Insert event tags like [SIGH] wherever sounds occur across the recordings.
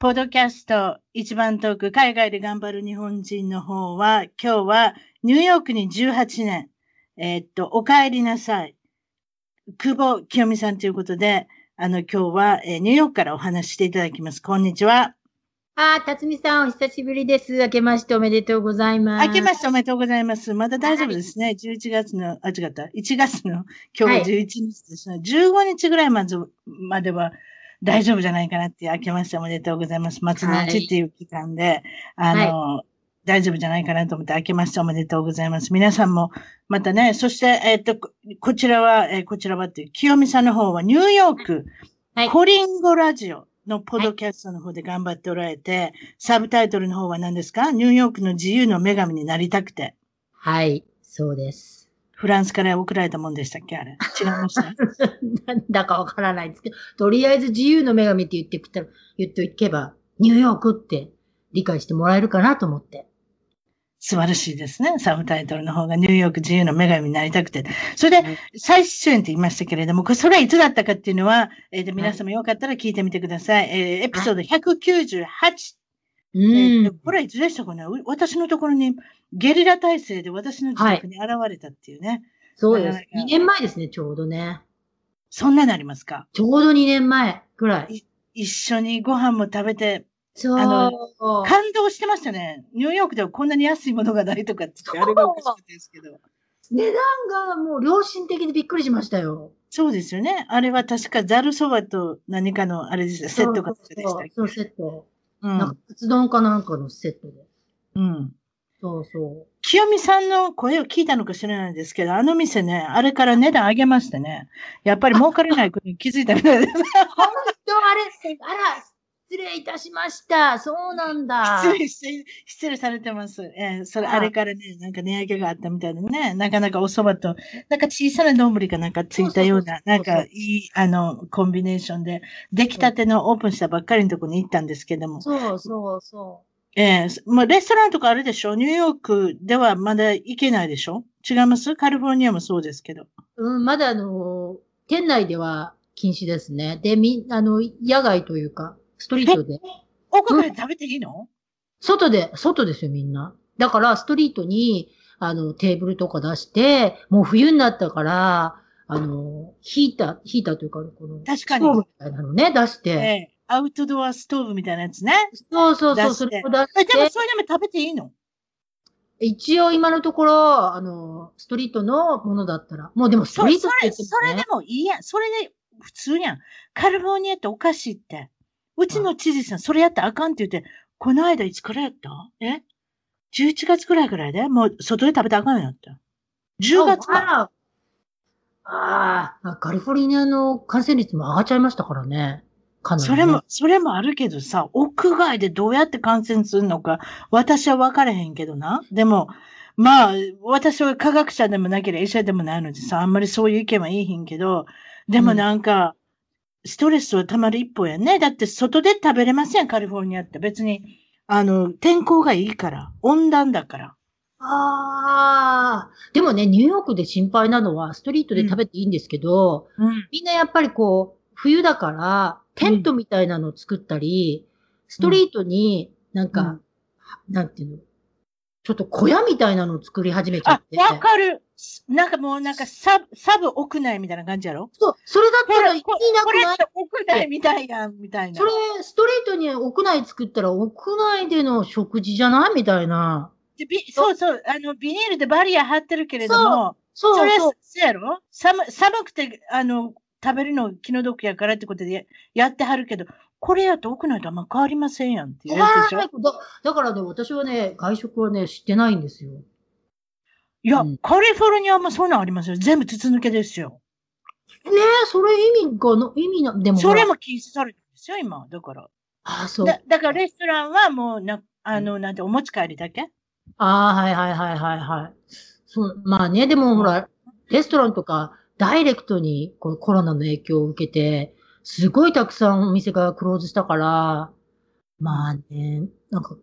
ポッドキャスト一番トーク海外で頑張る日本人の方は、今日はニューヨークに18年、えーっと、お帰りなさい。久保清美さんということで、あの、今日は、えーニューヨークからお話ししていただきます。こんにちは。あー、辰巳さん、お久しぶりです。明けましておめでとうございます。明けましておめでとうございます。まだ大丈夫ですね。11月の、あ、違った。1月の今日11日ですね。15日ぐらいまずまでは大丈夫じゃないかなっていう、明けましておめでとうございます。松の内っていう期間で、あの、大丈夫じゃないかなと思って、明けましておめでとうございます。皆さんも、またね、そして、えっ、と、ここちらは、えーこちらはっていう、清美さんの方はニューヨーク、はいコリンゴラジオのポッドキャストの方で頑張っておられて、サブタイトルの方は何ですか？ニューヨークの自由の女神になりたくて。はい、そうです。フランスから送られたもんでしたっけあれ。違いました？[LAUGHS] なんだかわからないですけど、とりあえず自由の女神って言ってきたら、言っておけば、ニューヨークって理解してもらえるかなと思って。素晴らしいですね。サブタイトルの方がニューヨーク自由の女神になりたくて。それで、再出演って言いましたけれども、それはいつだったかっていうのは、えーで皆様よかったら聞いてみてください。えーエピソード198。うえーんと。これはいつでしたかね？う私のところにゲリラ体制で私の自宅に現れたっていうね。そうですなかな。か2年前ですね、ちょうどね。そんなのありますか？ちょうど2年前ぐらい。一緒にご飯も食べて、そう。あの感動してましたね。ニューヨークではこんなに安いものがないとかって言って、あれがおかしかったですけど。値段がもう良心的でびっくりしましたよ。そうですよね。あれは確かザルそばと何かのあれですセットがでしたそうそう、セット。うなんかん。カツ丼かなんかのセットで。うん。そうそう。清美さんの声を聞いたのか知らないですけど、あの店ね、あれから値段上げましてね、やっぱり儲かれないことに気づいたみたいです。本当、あれ、あら、失礼いたしました。そうなんだ。失礼して、失礼されてます。えーそれ、はいあれからね、なんか値上げがあったみたいでね、なかなかお蕎麦と、なんか小さな丼かなんかついたような、なんかいい、あの、コンビネーションで、出来たてのオープンしたばっかりのとこに行ったんですけども、そうそうそえーまあ、レストランとかあるでしょ？ニューヨークではまだ行けないでしょ？違います？カリフォルニアもそうですけど。う。うん、まだあの、店内では禁止ですね。で、み、あの、野外というか、ストリートで。奥まで食べていいの、外で、外ですよ、みんな。だから、ストリートに、あの、テーブルとか出して、もう冬になったから、あの、ヒーター、ヒーターというか、この、確かにストーブみたいなのね、出して。えーアウトドアストーブみたいなやつね。そうそうそう、それを出、して。でもそれでも食べていいの一応今のところ、あの、ストリートのものだったら、もうでもストリートって言ってそれ、それでもいいやん。それで普通やん。カリフォルニアっておかしいって。うちの知事さん、それやったらあかんって言って、この間いつからやった？え ?11 月ぐらいからやで？もう外で食べたらあかんようになった。10月か。あああ、カリフォルニアの感染率も上がっちゃいましたからね。かなり、ね。それも、それもあるけどさ、屋外でどうやって感染するのか、私は分からへんけどな。でも、まあ、私は科学者でもなければ医者でもないのでさ、あんまりそういう意見は言いひんけど、でもなんか、ストレスは溜まる一方やね。だって外で食べれません、カリフォルニアって。別に、あの、天候がいいから、温暖だから。ああ。でもね、ニューヨークで心配なのは、ストリートで食べていいんですけど、うん。みんなやっぱりこう、冬だから、テントみたいなのを作ったり、ストリートになんか、うんなんていうの、ちょっと小屋みたいなのを作り始めちゃあっ、て。わかる。なんかもうなんかサブ、サブ屋内みたいな感じやろ？そう、それだったら意味こなこれって屋内みたいやん、みたいな。それ、ストリートに屋内作ったら屋内での食事じゃない？みたいな。でビそうそう、あの、ビニールでバリア張ってるけれども、そうれ、そう。そうやろ？寒寒くて、あの、食べるの気の毒やからってことでやってはるけど、これやと奥ないとあんま変わりませんやんっていうやつでしょ？だだからね、私はね、外食はね、知ってないんですよ。いや、うんカリフォルニアもそういうのありますよ。全部筒抜けですよ。ねえ、それ意味がの、意味な、でも。それも禁止されてるんですよ、今。だから。あそう。だだからレストランはもうな、あの、なんて、お持ち帰りだけ？ああ、はいはいはいはいはい。そう、まあね、でもほら、レストランとか、ダイレクトにこうコロナの影響を受けて、すごいたくさんお店がクローズしたから、まあね、なんか、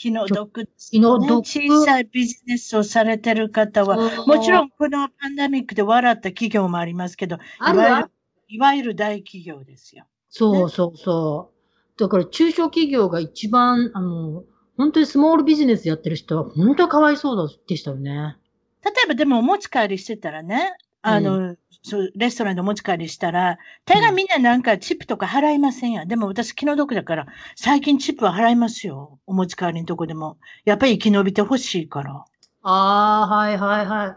気の毒です気の毒ね。小さいビジネスをされてる方は、もちろん、んこのパンデミックで笑った企業もありますけど、あるわいわゆる。いわゆる大企業ですよ。そうそうそう。だから中小企業が一番、あの、本当にスモールビジネスやってる人は本当にかわいそうだでしたよね。例えばでもお持ち帰りしてたらね、あの、そうレストランでお持ち帰りしたら、大概みんななんかチップとか払いませんやん。でも私気の毒だから、最近チップは払いますよ。お持ち帰りのとこでも。やっぱり生き延びてほしいから。ああ、はいはいはい。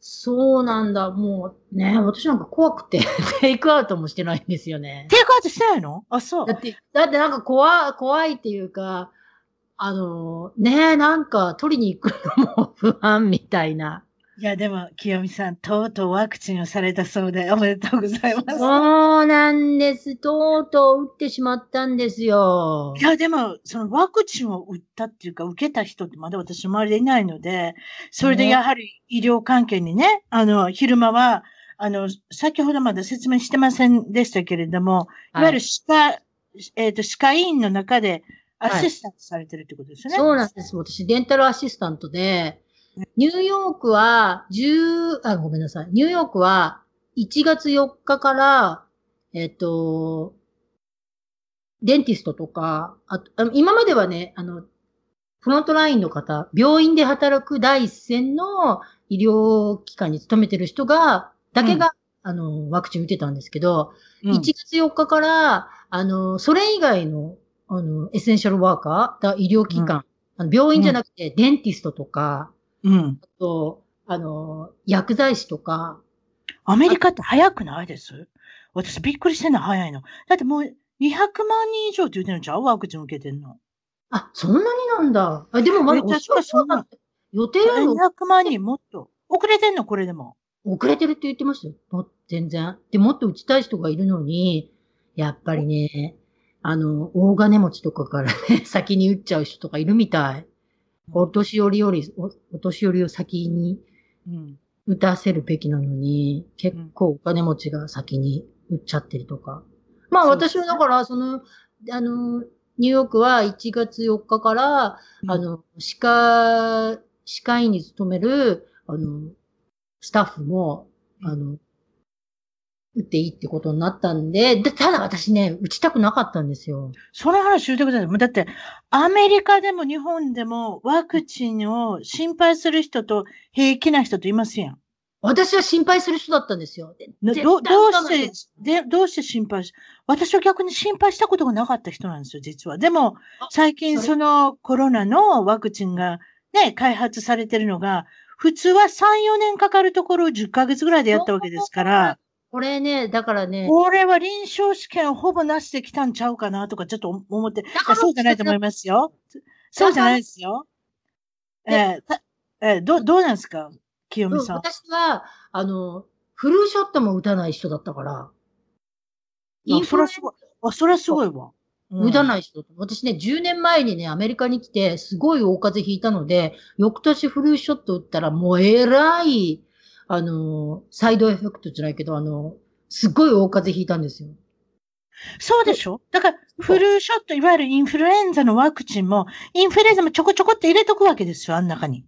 そうなんだ。もうね、私なんか怖くて、[LAUGHS] テイクアウトもしてないんですよね。テイクアウトしてないの？あ、そうだ。って、だってなんか怖い、怖いっていうか、あの、ねなんか取りに行くのも不安みたいな。いや、でも、清美さん、とうとうワクチンをされたそうで、おめでとうございます。そうなんです。とうとう打ってしまったんですよい。や、でも、そのワクチンを打ったっていうか、受けた人ってまだ私の周りでいないので、それでねやはり医療関係にね、あの、昼間は、あの、先ほどまだ説明してませんでしたけれども、いわゆる歯科、えっ、と、歯科医院の中でアシスタントされてるってことですよね。そうなんです。私、デンタルアシスタントで、ニューヨークは、10、あ、ごめんなさい。ニューヨークは、1月4日から、えっと、デンティストとか、あ今まではね、あの、フロントラインの方、病院で働く第一線の医療機関に勤めてる人が、だけが、あの、ワクチン打てたんですけど、うん。1月4日から、あの、それ以外の、あの、エッセンシャルワーカー、だ医療機関、あの病院じゃなくて、デンティストとか、うん。あと、あの、薬剤師とか、アメリカって早くないです？私びっくりしてんの早いの。だってもう200万人以上って言ってるんちゃう？ワクチン受けてんの。あ、そんなになんだ。あでもまだえ確かそんな予定より200万人もっと。遅れてんのこれでも。遅れてるって言ってましたよ。も全然。で、もっと打ちたい人がいるのに、やっぱりね、あの、大金持ちとかからね、[LAUGHS] 先に打っちゃう人とかいるみたい。お年寄りより、おお年寄りを先にうん。打たせるべきなのに、結構お金持ちが先に打っちゃってるとか。まあ私はだから、その、あの、ニューヨークは1月4日から、うんあの、歯科、歯科医に勤める、あの、スタッフも、あの、打っていいってことになったんで、でただ私ね、打ちたくなかったんですよ。その話言ってください。もうだって、アメリカでも日本でもワクチンを心配する人と平気な人といますやん。私は心配する人だったんですよ。どどうして、で、どうして心配し、私は逆に心配したことがなかった人なんですよ、実は。でもあ、最近そのコロナのワクチンがね、開発されてるのが、普通は3、4年かかるところを10ヶ月ぐらいでやったわけですから、これね、だからね、これは臨床試験をほぼなしで来たんちゃうかなとかちょっと思って、そうじゃないと思いますよ。そうじゃないですよ。えでーたえーど、どうなんですか？清うん美さん。私は、あの、フルーショットも打たない人だったから、インあフルエンそれはすごい。あ、それはすごいわ。打たい。ない人。私ね、10年前にね、アメリカに来て、すごい大風邪ひいたので、翌年フルーショット打ったら、もうえらい、あの、サイドエフェクトじゃないけど、あの、すごい大風邪ひいたんですよ。そうでしょ？だから、フルーショット、いわゆるインフルエンザのワクチンも、インフルエンザもちょこちょこって入れとくわけですよ、あん中に。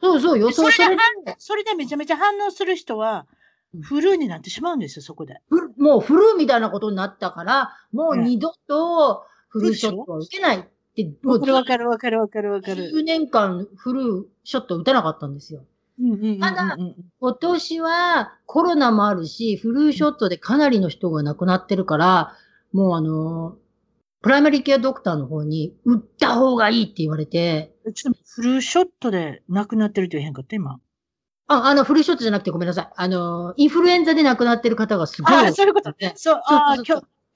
そうそうよ、それそれでで、それでめちゃめちゃ反応する人はうん、フルーになってしまうんですよ、そこで。もうフルーみたいなことになったから、もううん二度とフルーショットは受けないって、もうわかるわかるわかるわかる。10年間フルーショット打たなかったんですよ。ただ今年はコロナもあるし、フルーショットでかなりの人が亡くなってるから、もうあの、プライマリーケアドクターの方に、打った方がいいって言われて、ちょっとフルショットで亡くなってるという変化って今？あ、あの、フルショットじゃなくてごめんなさい。あの、インフルエンザで亡くなってる方がすごい。あ、そういうことね。そう、ああ、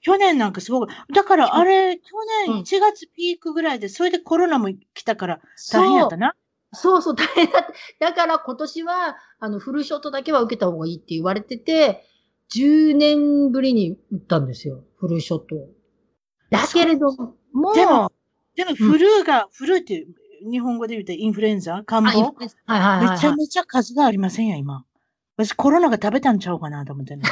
去年なんかすごく。だからあれ、去年1月ピークぐらいで、それでコロナも来たから大変やったな。そうそう、大変だった。だから今年は、あの、フルショットだけは受けた方がいいって言われてて、10年ぶりに打ったんですよ。フルショットだけれども、でも、でもフルが、うん、フルって日本語で言うとインフルエンザ感冒？はいはいはい、めちゃめちゃ数がありませんや、今。私コロナが食べたんちゃうかなと思ってね。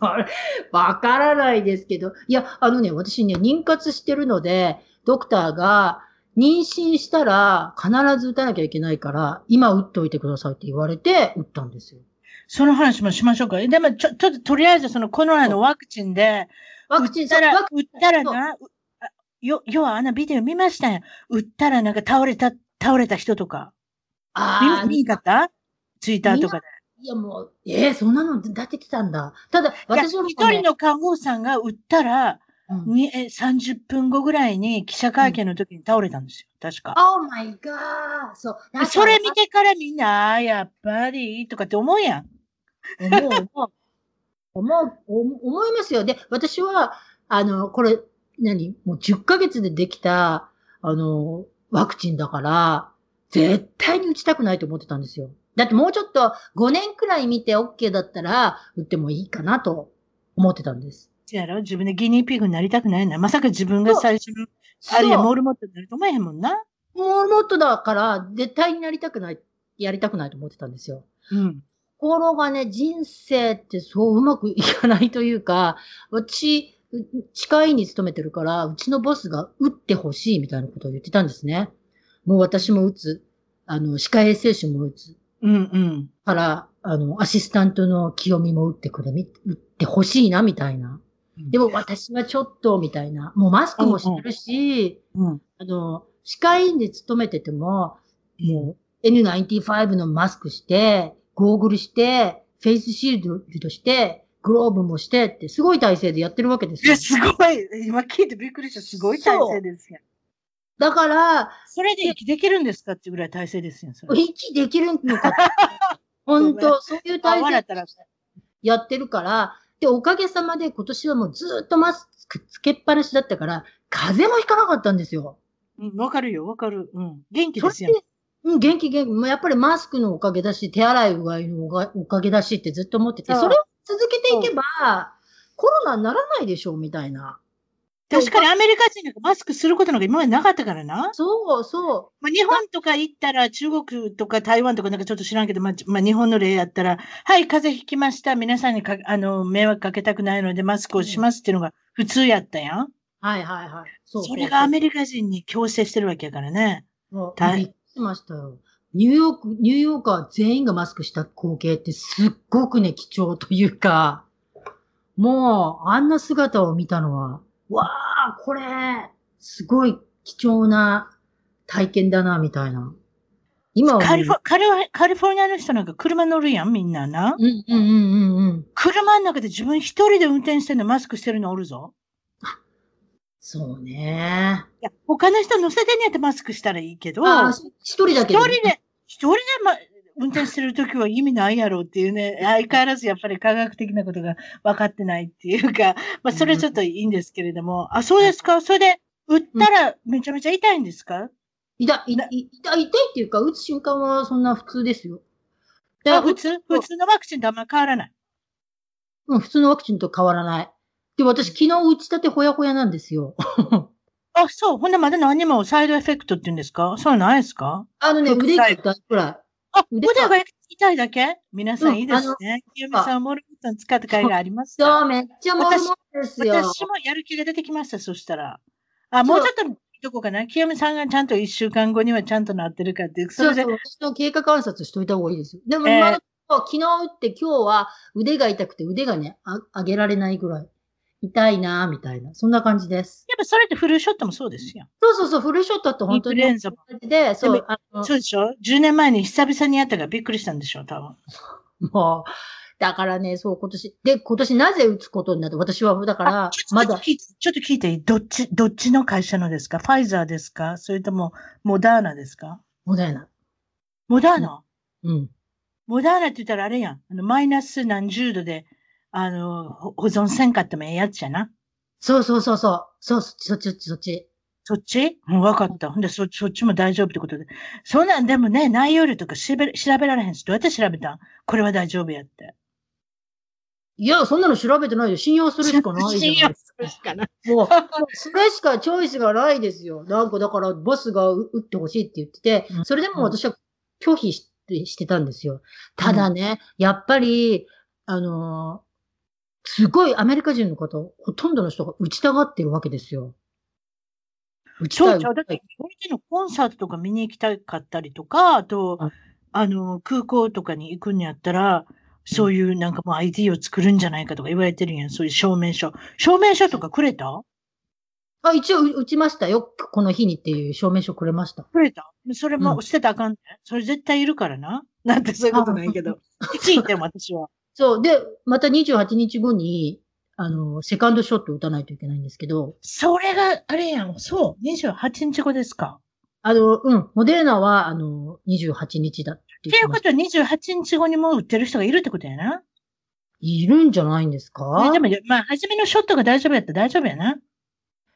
[LAUGHS] わからないですけど。いや、あのね、私ね、妊活してるので、ドクターが、妊娠したら必ず打たなきゃいけないから、今打っておいてくださいって言われて打ったんですよ。その話もしましょうか。でも、ちょ、ちょっととりあえずそのコロナのワクチンで、ワクチン、打ったら、打ったらな、よ、要はあのビデオ見ましたよ。打ったらなんか倒れた、倒れた人とか。ああ。見、見かった？ツイッターとかで。いやもう、ええー、そんなのだってたんだ。ただ、私は、ね、一人の看護師さんが売ったら、うん、にえ30分後ぐらいに記者会見の時に倒れたんですよ。確か。Oh my god! そう。それ見てからみんな、あやっぱり、とかって思うやん。思う、思う。思う、思いますよ。で、私は、あの、これ、何？もう10ヶ月でできた、あの、ワクチンだから、絶対に打ちたくないと思ってたんですよ。だってもうちょっと5年くらい見て OK だったら打ってもいいかなと思ってたんです。やろ自分でギニーピーグになりたくないな。まさか自分が最初の、あるいはモールモットになると思えへんもんな。モールモットだから、絶対になりたくない、やりたくないと思ってたんですよ。うん。ところがね、人生ってそううまくいかないというか、私、歯科医に勤めてるから、うちのボスが打ってほしいみたいなことを言ってたんですね。もう私も打つ。あの、歯科衛生士も打つ。うんうん。から、あの、アシスタントの清美も打ってくれ、打ってほしいな、みたいな。でも私はちょっと、みたいな。もうマスクもしてるし、うん、あの、歯科医院で勤めてても、もう N95 のマスクして、ゴーグルして、フェイスシールドして、グローブもしてって、すごい体制でやってるわけですよ。いや、すごい。今聞いてびっくりした。すごい体制ですよ。だから、それで息できるんですかってぐらい体制ですよ。息できるのか本当、そういう体制やってるから、で、おかげさまで今年はもうずっとマスクつけっぱなしだったから、風邪もひかなかったんですよ。うん、わかるよ、わかる。うん。元気ですよ。うん、元気元気。やっぱりマスクのおかげだし、手洗いうがいのおかげだしってずっと思ってて、それを続けていけば、コロナにならないでしょう、みたいな。確かにアメリカ人なんかマスクすることなんか今までなかったからな。そうそう。まあ、日本とか行ったら中国とか台湾とかなんかちょっと知らんけど、まあ、まあ、日本の例やったら、はい、風邪ひきました。皆さんにかあの迷惑かけたくないのでマスクをしますっていうのが普通やったやん。はいはいはい。そうそれがアメリカ人に強制してるわけやからね。大びっくりしましたよ。ニューヨーク、ニューヨーカー全員がマスクした光景ってすっごくね、貴重というか、もう、あんな姿を見たのは、わあ、これ、すごい貴重な体験だな、みたいな。今はカリフォカリ、カリフォルニアの人なんか車乗るやん、みんなな。うんうんうんうんうん。車の中で自分一人で運転してんのマスクしてるのおるぞ。そうね。いや、他の人乗せてんやってマスクしたらいいけど。あ一人だけ一人で、一人で、ま、運転してるときは意味ないやろうっていうね、[LAUGHS] 相変わらずやっぱり科学的なことが分かってないっていうか、[LAUGHS] まあそれちょっといいんですけれども、うん、あ、そうですか？それで、打ったらめちゃめちゃ痛いんですか、痛い、痛い、痛いっていうか、打つ瞬間はそんな普通ですよ。あ、普通？普通のワクチンとあんま変わらない。うん、普通のワクチンと変わらない。で、私昨日打ちたてほやほやなんですよ。あ、そう。ほんでまだ何もサイドエフェクトって言うんですか？そうないですか？あのね、腕が痛いくらい。あ、腕が痛いだけ？皆さんいいですね。清美さん、モルモットン使った会がありますそう、めっちゃモルモットですよ。私もやる気が出てきました、そしたら。あ、もうちょっとどこかな？清美さんがちゃんと一週間後にはちゃんとなってるかっていう。それで。そうそう私の経過観察しといた方がいいですよ。でも今、えー、昨日打って今日は腕が痛くて腕がね、あ上げられないぐらい。痛いなみたいな。そんな感じです。やっぱそれってフルショットもそうですよ。そうそうそう、フルショットって本当に。インフルエンザも。で、そう。そうでしょ ?10 年前に久々にやったからびっくりしたんでしょ？多分。もう、だからね、そう、今年。で、今年なぜ打つことになった？私は、だから、まだ、ちょっと聞いていい？どっち、どっちの会社のですか？ファイザーですか？それとも、モダーナですか？モダーナ。モダーナ、うん。モダーナって言ったらあれやん。あの、マイナス何十度で、あの、ほ保存せんかってもええやつやな。そうそうそうそう。そう、そっちそっちそっち？そっちもう分かった。ほんで、そ、そっちも大丈夫ってことで。そんなんでもね、内容量とか調べ、調べられへんし、どうやって調べたん？これは大丈夫やって。いや、そんなの調べてないよ。信用するしかないじゃないですか。[LAUGHS] しかない。もう、それしかチョイスがないですよ。なんか、だから、ボスが打ってほしいって言っててう、んそれでも私は拒否してしてたんですよ。ただね、やっぱり、あのーすごいアメリカ人の方、ほとんどの人が打ちたがってるわけですよ。打ちたい。そう。だって、のコンサートとか見に行きたかったりとか、あとあ、あの、空港とかに行くんやったら、そういうなんかもう ID を作るんじゃないかとか言われてるんやん。そういう証明書。証明書とかくれた？あ、一応打ちましたよ。この日にっていう証明書くれました。くれた？それうんも捨てたらあかんね、それ絶対いるからな。なんてそういうことないけど。聞いても私は。そう。で、また28日後に、あの、セカンドショット打たないといけないんですけど、それが、あれやん。そう。28日後ですか。あの、うん、モデーナは、あの、28日だってって。いうことは28日後にもう売ってる人がいるってことやな。いるんじゃないんですか？ねでも、まあ、初めのショットが大丈夫やったら大丈夫やな。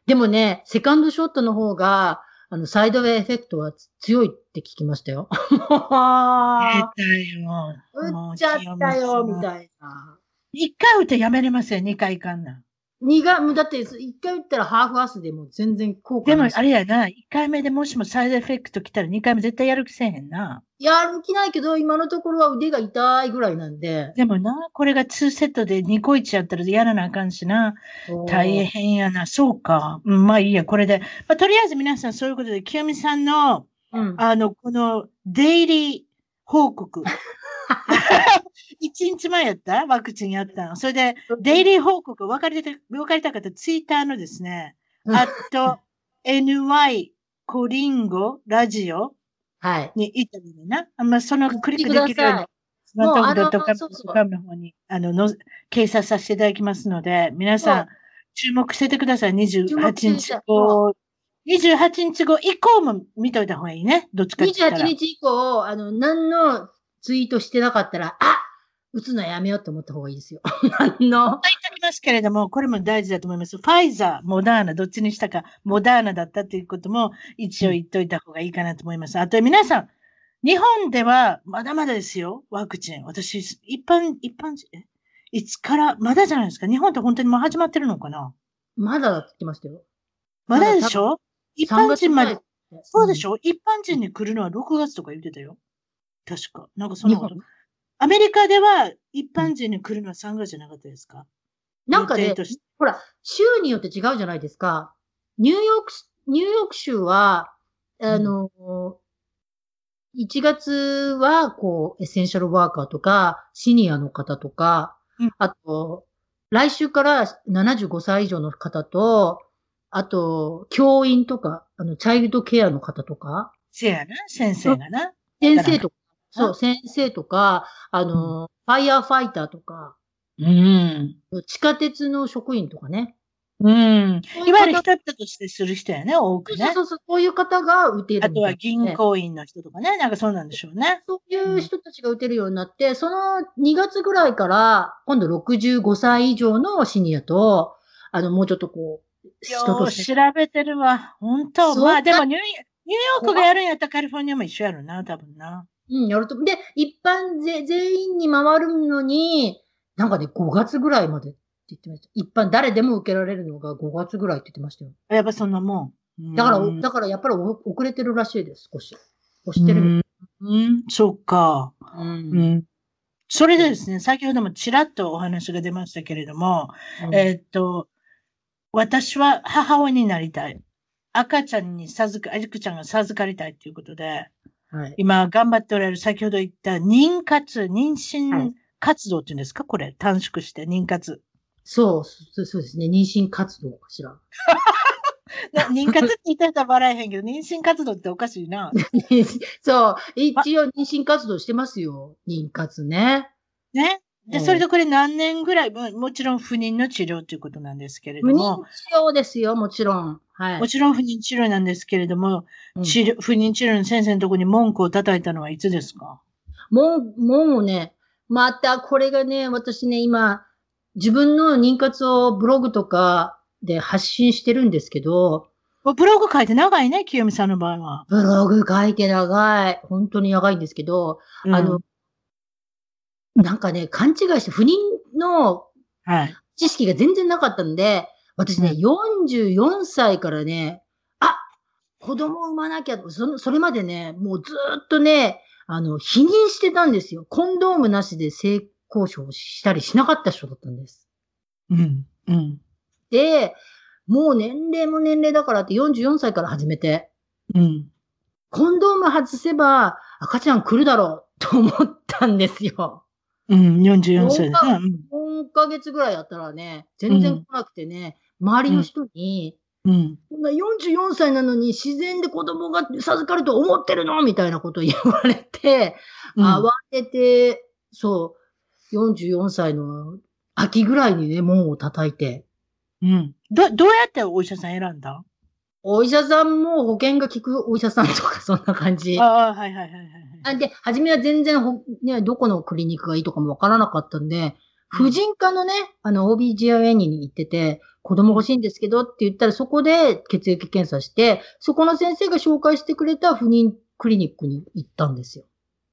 でもね、セカンドショットの方が、あの、サイドウェイエフェクトは強いって聞きましたよ。[LAUGHS] 出たよ。打っちゃったよ、みたいな。一回打ってやめれません、二回いかんな。二が、だって、一回打ったらハーフアスでも全然効果。でもあれやな、一回目でもしもサイドエフェクト来たら二回目絶対やる気せえへんな。やる気ないけど、今のところは腕が痛いぐらいなんで。でもな、これが2セットで2個1やったらやらなあかんしな。大変やな。そうか。うん、まあいいや、これで。まあとりあえず皆さんそういうことで、清美さんの、うん。あの、このデイリー報告。[LAUGHS] [LAUGHS] 一日前やった？ワクチンやったの。それで、デイリー報告、分かりた、分かりたかったツイッターのですね、うんあと、NY コリンゴラジオはい。に行ったのでな。あまあ、そのクリックできるようにスマートフォンもうあの方に、あの、の、掲載させていただきますので、皆さん、注目しててください。28注目して日て後。28日後以降も見といた方がいいね。どっちかって言ったら。28日以降、あの、何のツイートしてなかったら、あ打つのやめようと思った方がいいですよ。[LAUGHS] 何の言っておきますけれども、これも大事だと思います。ファイザー、モダーナ、どっちにしたか、モダーナだったということも一応言っといた方がいいかなと思います。あと皆さん、日本ではまだまだですよ、ワクチン。私、一般、一般人、え？いつから、まだじゃないですか。日本って本当にもう始まってるのかな？まだだって言ってましたよ。まだでしょ？一般人まで、そうでしょ、ょ、一般人に来るのは6月とか言ってたよ。確か。なんかそ日の。アメリカでは一般人に来るのは3月じゃなかったですか？なんかねほら、州によって違うじゃないですか。ニューヨーク、ニューヨーク州は、あの、1月は、こう、エッセンシャルワーカーとか、シニアの方とか、うんあと、来週から75歳以上の方と、あと、教員とか、あの、チャイルドケアの方とか、せやな、先生がな。先生とか、そう、先生とか、あの、ファイヤーファイターとか、うん。地下鉄の職員とかね。うん。いわゆる人々としてする人やね、多くね。そうそうそう、こういう方が打てるあとは銀行員の人とかね、なんかそうなんでしょうね。そういう人たちが打てるようになって、その2月ぐらいから、今度65歳以上のシニアと、あの、もうちょっとこう、人よ。調べてるわ。本当まあでもニューニューヨークがやるんやったらカリフォルニアも一緒やろな、多分な。うん、やると。で、一般ぜ全員に回るのに、なんかね、5月ぐらいまでって言ってました。一般、誰でも受けられるのが5月ぐらいって言ってましたよ。やっぱそんなもん。だから、うんだからやっぱりお遅れてるらしいです、少し。押してるみうん、そっか。うんうん。それでですね、先ほどもちらっとお話が出ましたけれども、うんえーっと、私は母親になりたい。赤ちゃんに授か、あくちゃんが授かりたいということで、はい。今頑張っておられる先ほど言った妊活、妊は娠い活動っていうんですか？これ、短縮して妊活。そう、そうですね。妊娠活動かしら。[LAUGHS] な妊活って言ったら笑えへんけど、妊娠活動っておかしいな。[LAUGHS] そう、一応妊娠活動してますよ。妊活ね。ね。で、それでこれ何年ぐらい、ももちろん不妊の治療ということなんですけれど不妊も、治療ですよ、もちろん。はい。もちろん不妊治療なんですけれども、うん治療不妊治療の先生のところに文句を叩いたのはいつですか？もう、もうね、またこれがね、私ね、今、自分の妊活をブログとかで発信してるんですけど、ブログ書いて長いね、清美さんの場合は。ブログ書いて長い。本当に長いんですけど、うんあの、なんかね、勘違いして、不妊のはい。知識が全然なかったんで、私ね、44歳からね、あ子供を産まなきゃ、そのそれまでね、もうずーっとね、あの、否認してたんですよ。コンドームなしで性交渉したりしなかった人だったんです。うん。うん。で、もう年齢も年齢だからって44歳から始めて、うん。コンドーム外せば赤ちゃん来るだろうと思ったんですよ。うん。44歳ですね。4ヶ月ぐらいやったらね、全然来なくてね、周りの人に、うん。こんな44歳なのに自然で子供が授かると思ってるの？みたいなこと言われて、うん。慌てて、そう、44歳の秋ぐらいにね、門を叩いて、うん。ど、どうやってお医者さん選んだ？お医者さんも保険が効くお医者さんとかそんな感じ。ああ、はいはいはいはいはい。あで、初めは全然ほ、ね、どこのクリニックがいいとかもわからなかったんで、婦人科のね、あの、OBGYN に行ってて、子供欲しいんですけどって言ったら、そこで血液検査して、そこの先生が紹介してくれた不妊クリニックに行ったんですよ。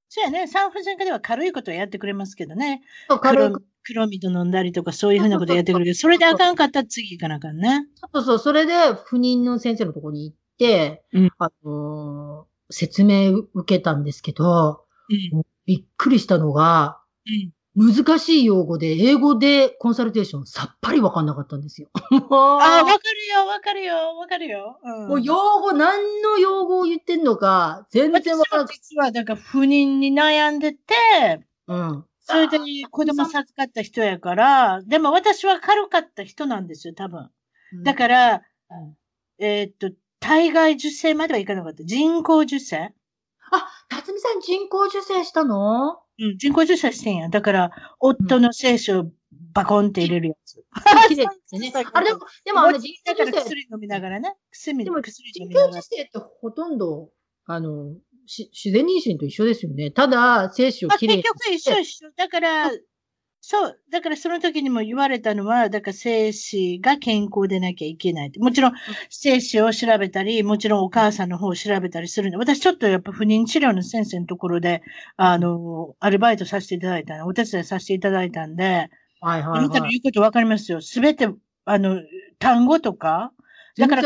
そうやね。産婦人科では軽いことはやってくれますけどね。軽い黒クロミド飲んだりとかそういうふうなことやってくるけど、それであかんかったら次行かなあかんね。そうそう、それで不妊の先生のところに行って、うんあのー説明受けたんですけど、うん。びっくりしたのが、うん。難しい用語で、英語でコンサルテーションさっぱりわかんなかったんですよ。ああ、わかるよ、わかるよ、わかるよ。うん。もう用語、何の用語を言ってんのか、全然わからなくて。私は実は、だから不妊に悩んでて、うん。それで子供授かった人やから、でも私は軽かった人なんですよ、多分。だから、うんえーっと、体外受精まではいかなかった。人工受精あ、辰巳さん人工受精したの？うん、人工受精してんや。だから、夫の精子をバコンって入れるやつ。綺麗 [LAUGHS] ですね。あれでも、でもあの人工受精、薬飲みながらね。薬でも薬飲人みながら。工受精ってほとんど、あの、し自然妊娠と一緒ですよね。ただ、精子をまあ、きれいに結局一緒一緒。だから、そう、だからその時にも言われたのは、だから精子が健康でなきゃいけない。もちろん、精子を調べたり、もちろんお母さんの方を調べたりするんで、私ちょっとやっぱ不妊治療の先生のところで、あの、アルバイトさせていただいた、お手伝いさせていただいたんで、はいはいあなたのはい。言うことわかりますよ。すべて、あの、単語とか、だから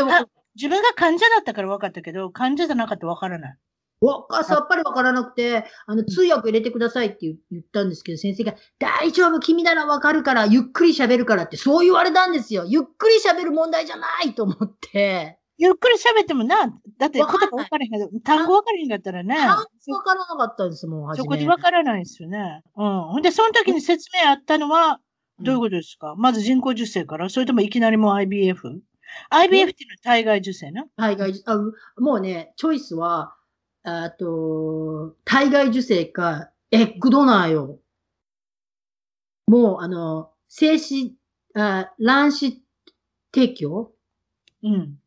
自分が患者だったから分かったけど、患者じゃなかったら分からない。わか、さっぱりわからなくて、あの、通訳入れてくださいって言言ったんですけど、先生が、大丈夫、君ならわかるから、ゆっくり喋るからって、そう言われたんですよ。ゆっくり喋る問題じゃないと思って。ゆっくり喋ってもな、だって言葉分からへんけど、単語分からへんかったらね、単語わからなかったんですもん、そこで分からないですよね。うん。ほんで、その時に説明あったのは、どういうことですか、まず人工受精からそれともいきなりもう IBF?IBF っていうのは体外受精な体外、あうもうね、チョイスは、あと、体外受精か、エッグドナーよ。もう、あの、精子、あ卵子提供？うん。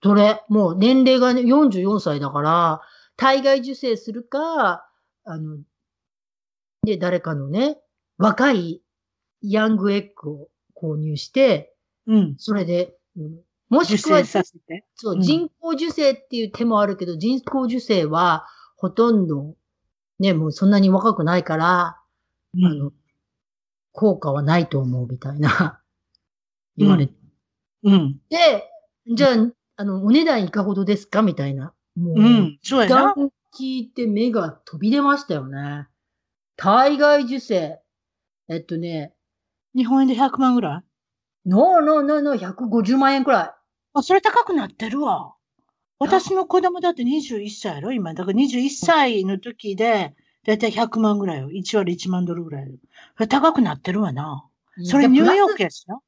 それ、もう年齢がね、44歳だから、体外受精するか、あの、で、誰かのね、若いヤングエッグを購入して、うん。それで、うんも受しくは。そう、うん人工受精っていう手もあるけど、人工受精はほとんど、ね、もうそんなに若くないから、うんあの、効果はないと思うみたいな、言われて。うん。で、じゃあ、あの、お値段いかほどですか？みたいな。もう、うん。そうやな。聞いて目が飛び出ましたよね。体外受精。えっとね、日本円で100万ぐらい？ノーノーノーノー150万円くらい。あ、それ高くなってるわ。私の子供だって21歳やろ今。だから21歳の時で、だいたい100万ぐらいよ。1割1万ドルぐらいよ。それ高くなってるわな。それニューヨークやしな。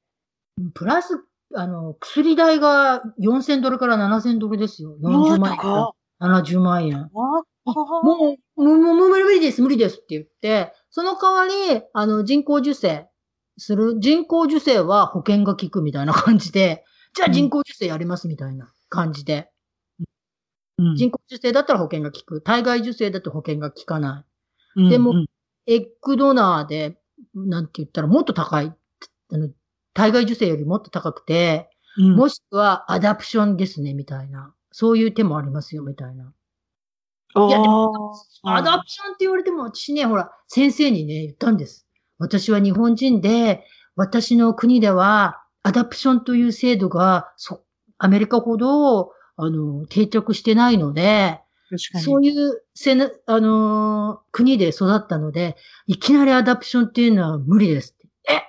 プラス、あの、薬代が4000ドルから7000ドルですよ。40万円か高ら70万円。あもう、もう、もう、無理です、無理ですって言って、その代わり、あの、人工授精する、人工授精は保険が効くみたいな感じで、じゃあ人工授精やりますみたいな感じで、うん人工授精だったら保険が効く。体外受精だと保険が効かない。うんでもうん egg donor で、なんて言ったらもっと高い。あの、体外受精よりもっと高くて、うんもしくは adoption ですね、みたいな。そういう手もありますよ、みたいな。いやでも adoption って言われても、私ね、ほら、先生にね、言ったんです。私は日本人で、私の国では、 adoption という制度が、そ、アメリカほど、あの、定着してないので、確かにそういうせな、あのー国で育ったので、いきなり adoption っていうのは無理です。え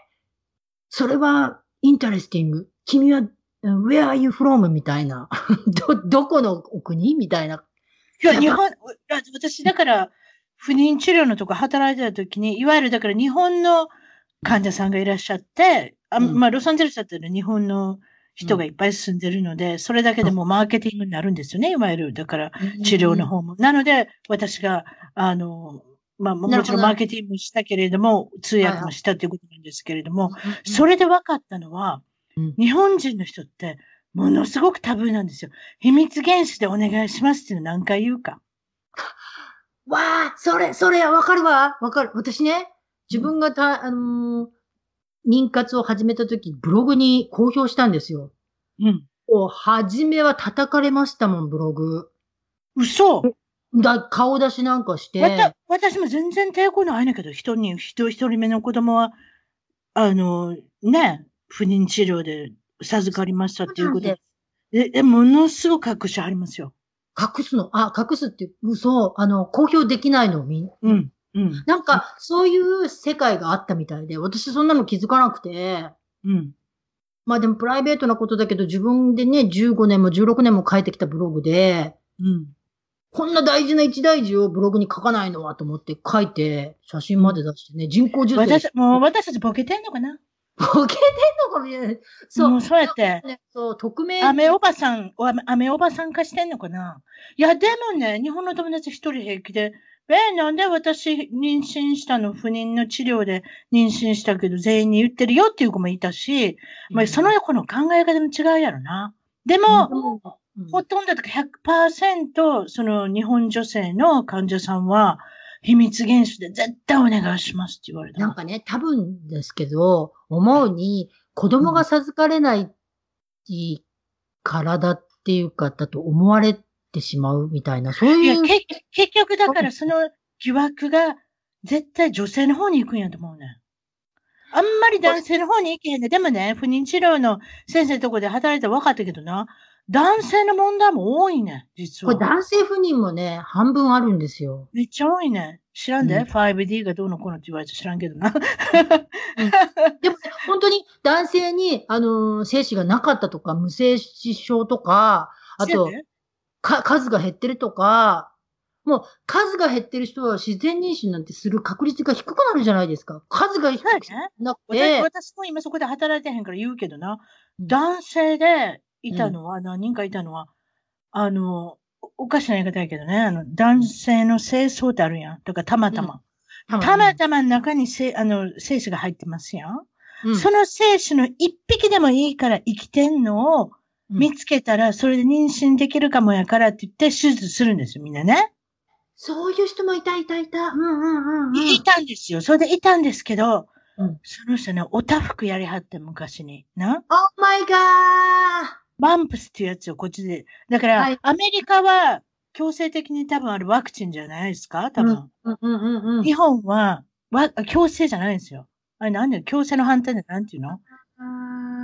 それは、 interesting。君は、where are you from? みたいな。[LAUGHS] ど、どこのお国？みたいな。いや、日本、あ私、だから、不妊治療のとこ働いてた時に、いわゆるだから日本の患者さんがいらっしゃって、あうんまあ、ロサンゼルスだったら日本の人がいっぱい住んでるので、それだけでもうマーケティングになるんですよね、いわゆる。だから、治療の方も。なので、私が、あの、まあ、もちろんマーケティングもしたけれども、通訳もしたということなんですけれども、うん、それで分かったのは、うん日本人の人って、ものすごくタブーなんですよ。秘密原子でお願いしますっていうの何回言うか。わあ、それ、それ、わかるわ。わかる。私ね、自分がた、あのー妊活を始めた時、ブログに公表したんですよ。うん。もう、初めは叩かれましたもん、ブログ。嘘だ、顔出しなんかして。わた私も全然抵抗ないんだけど、一人に、一一人目の子供は、あの、ね、不妊治療で授かりましたっていうことで。で、でものすごく隠しありますよ。隠すの、あ、隠すって、嘘、あの、公表できないの、みんうん。うん。なんか、そういう世界があったみたいで、私そんなの気づかなくて、うん。まあでもプライベートなことだけど、自分でね、15年も16年も書いてきたブログで、うん。こんな大事な一大事をブログに書かないのはと思って書いて、写真まで出してね、人工授精。私、もう私たちボケてんのかな？ボケてんのかもしれない。そう。もうそうやって、ねそう、匿名。アメおばさん、おアメおばさん化してんのかな？いや、でもね、日本の友達一人平気で、え、なんで私妊娠したの？不妊の治療で妊娠したけど全員に言ってるよっていう子もいたし、まあ、その子の考え方も違うやろな。でも、うん、ほとんどとか100%その日本女性の患者さんは秘密原種で絶対お願いしますって言われた。なんかね、多分ですけど、思うに、子供が授かれない体っていうか、だと思われてしまうみたいな、そういや、いう。け結局だからその疑惑が絶対女性の方に行くんやと思うね。あんまり男性の方に行けへんね。でもね、不妊治療の先生のとこで働いたら分かったけどな、男性の問題も多いね、実これは。男性不妊もね、半分あるんですよ。めっちゃ多いね。知らんで、うん ?5D がどうのこうのって言われて知らんけどな。でも、本当に男性に、あのー精子がなかったとか、無精子症とか、あとか、数が減ってるとか、もう、数が減ってる人は自然妊娠なんてする確率が低くなるじゃないですか。数が低くなく私て、私も今そこで働いてへんから言うけどな、うん男性でいたのは、何人かいたのは、あの、おおかしな言い方やけどね、あの、男性の精巣ってあるやん。とか、たまたま。たまたま中にせあの精子が入ってますやん。うんその精子の一匹でもいいから生きてんのをうん見つけたら、それで妊娠できるかもやからって言って手術するんですよ、みんなね。そういう人もいた、いた、いた。うんうんうんうん。いたんですよ。それでいたんですけど、うんその人ね、おたふくやりはって昔に。な？Oh my god! バンプスっていうやつをこっちで。だから、はいアメリカは強制的に多分あるワクチンじゃないですか？多分。うんうんうんうん。日本はわ強制じゃないんですよ。あれなんで強制の反対でなんていうの？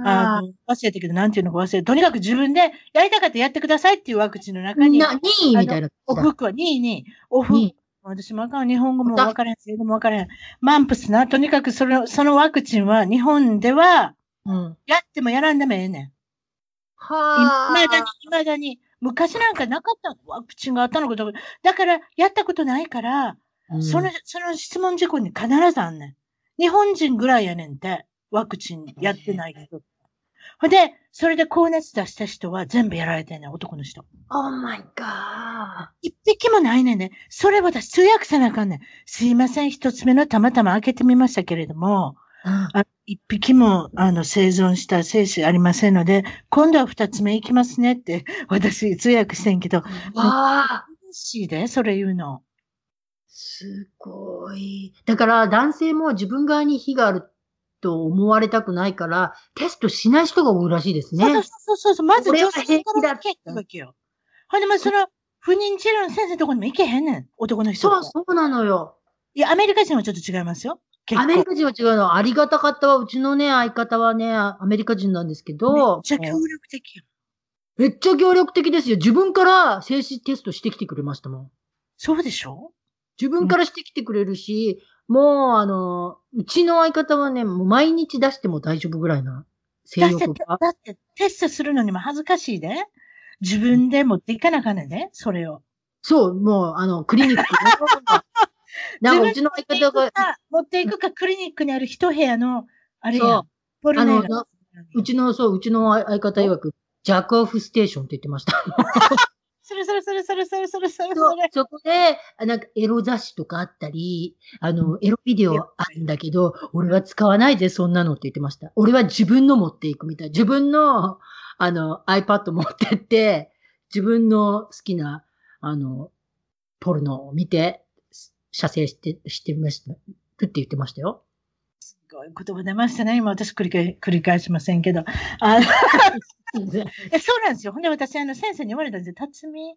ああの、忘れたけど、なんていうのか忘れた。とにかく自分でやりたかったらやってくださいっていうワクチンの中に、ーな、2位みたいな。オフは2位に、オフ、に私もあかん、日本語も分からへん、英語も分からへん。マンプスな、とにかくその、そのワクチンは日本では、うん。やってもやらんでもええねん。は未だにあ。、未だに。昔なんかなかったワクチンがあったのかとか。だから、やったことないから、うんその、その質問事項に必ずあんねん。日本人ぐらいやねんって、ワクチンやってない人。ほんで、それで高熱出した人は全部やられてんねん、男の人。Oh my god. 一匹もないねんね。それ私通訳せなあかんねん。すいません、一つ目のたまたま開けてみましたけれども、うんあ一匹も、あの、生存した精子ありませんので、今度は二つ目行きますねって、私通訳してんけど、わあ、嬉しいで、それ言うの。すごい。だから男性も自分側に非があると思われたくないから、テストしない人が多いらしいですね。そうそうそうそう。まず女性から行けってわけよ。ほんで、まあ、その、不妊治療の先生のところにも行けへんねん。男の人そう、そうなのよ。いや、アメリカ人はちょっと違いますよ。アメリカ人は違うの。ありがたかったわ。うちのね、相方はね、アメリカ人なんですけめっど、ちゃ協力的よ。めっちゃ協力的ですよ。自分から精子テストしてきてくれましたもん。そうでしょ？自分からしてきてくれるし、もう、あの、うちの相方はね、もう毎日出しても大丈夫ぐらいな性だって、欲が。だって、テストするのにも恥ずかしいで。自分で持っていかなあかんねんで、それを。そう、もう、あの、クリニック。[LAUGHS] なんかうちの相方が、持っていくか、クリニックにある一部屋の、あれそうやん。ポルネーあのうちの、そう、うちの相方曰く、ジャックオフステーションって言ってました。それそれそれそれそれそれそれそれ。そこで、あなんかエロ雑誌とかあったり、あの、エロビデオあるんだけど、俺は使わないで、そんなのって言ってました。俺は自分の持っていくみたい。自分の、あの、iPad 持ってって、自分の好きな、あの、ポルノを見て、射精して、してみました。って言ってましたよ。言葉出ましたね。今私繰り返繰り返しませんけど。あ [LAUGHS] そうなんですよ。ほんで私、あの、先生に言われたんですよ。辰巳、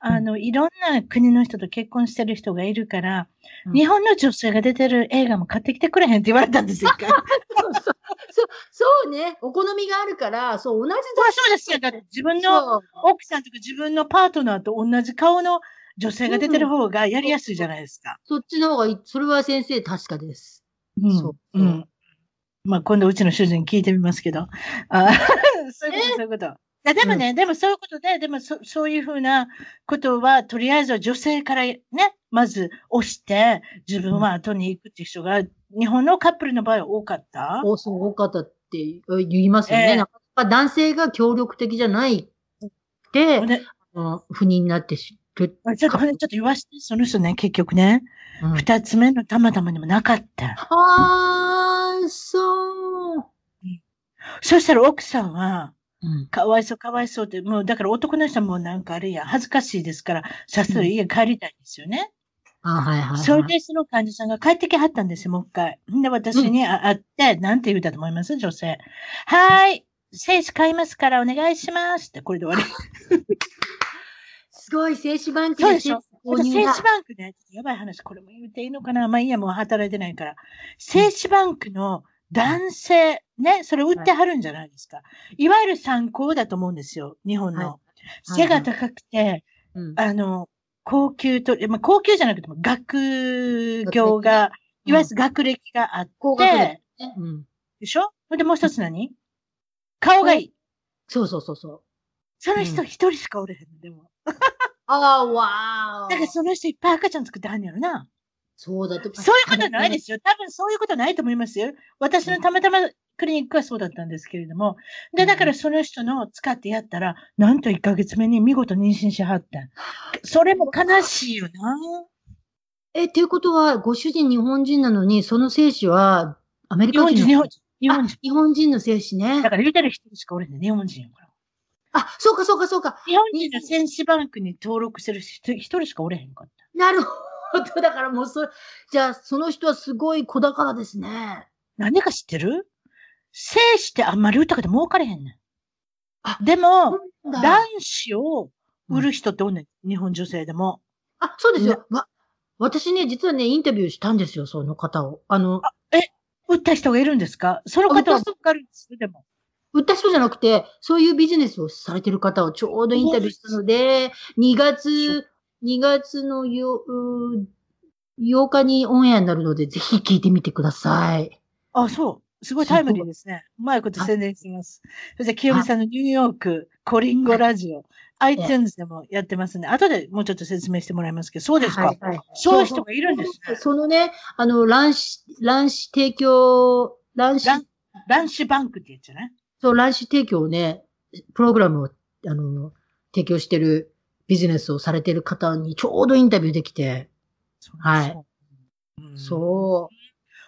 あの、いろんな国の人と結婚してる人がいるから、うん日本の女性が出てる映画も買ってきてくれへんって言われたんですよ。一 [LAUGHS] 回そうそうね。お好みがあるから、そう、同じまあそうですよ。だって自分の奥さんとか自分のパートナーと同じ顔の女性が出てる方がやりやすいじゃないですか。そっちの方がいい。それは先生確かです。うん。そううん。まあ今度うちの主人に聞いてみますけど。あ [LAUGHS] そういうこと、そういうこと。いやでもね、でもそういうことで、でもそそういうふうなことは、とりあえずは女性からね、まず押して、自分は後に行くっていう人が、日本のカップルの場合は多かった？おそう多かったって言いますよね。ええなかなか男性が協力的じゃないで、であの不妊になってしる。ちょっと、ちょっと言わして、その人ね、結局ね、うん二つ目のたまたまにもなかった。あー、そう。そしたら奥さんは、うん。かわいそう、かわいそうって、もう、だから男の人もなんかあれや、恥ずかしいですから、さっさと家帰りたいんですよね。あはいはい、はい。それで、その患者さんが帰ってきはったんですよ、もう一回。で、私にあ会って、なんて言うたと思います？女性。はーい。精子買いますからお願いしますって、これで終わり。[LAUGHS] すごい、精子バンクそうでしょ精子バンクね、やばい話、これも言っていいのかなまあいいや、もう働いてないから。精子バンクの男性、ね、それ売ってはるんじゃないですか。いわゆる参考だと思うんですよ、日本の。はい背が高くて、うん。あの、高級と、まあ、高級じゃなくても学業が、いわゆる学歴があって、高学歴ね。うん。でしょ？で、もう一つ何？顔がいい。そうそうそうそう。その人一人しかおれへんの、でも。[LAUGHS] あー、わー。だからその人いっぱい赤ちゃん作ってはんねやろな。そうだと。そういうことないですよ。多分そういうことないと思いますよ。私のたまたまクリニックはそうだったんですけれども。で、だからその人の使ってやったら、なんと1ヶ月目に見事妊娠しはった。それも悲しいよな。え、っていうことは、ご主人日本人なのに、その精子は、アメリカ人の？日本人。日本人あ。日本人の精子ねだ。から言うたら一人しかおれへんね。日本人やから。あ、そうかそうかそうか。日本人の戦士バンクに登録してる人一人しかおれへんかった。なるほど。だからもうそ、じゃあ、その人はすごい子宝ですね。なんでか知ってる？精子ってあんまり売ったけど儲かれへんねん。あでも、だ卵子を売る人っておんねん。日本女性でも。あ、そうですよ。わ、私ね、実はね、インタビューしたんですよ、その方を。あの、売った人がいるんですか？その方は儲かるんですよ、でも。売った人じゃなくて、そういうビジネスをされてる方をちょうどインタビューしたので、2月、2月のよ、うー8日にオンエアになるので、ぜひ聞いてみてください。あ、そう。すごいタイムリーですね。うまいこと宣伝してます。そして、清美さんのニューヨーク、コリンゴラジオ、iTunes でもやってますね。後でもうちょっと説明してもらいますけど、そうですか？はいはいそういう人がいるんですね。そのね、あの、卵子、卵子提供、卵子、卵卵子バンクって言っちゃね。そう、卵子提供をね、プログラムを、あの、提供してるビジネスをされてる方にちょうどインタビューできて、はい。うん。そ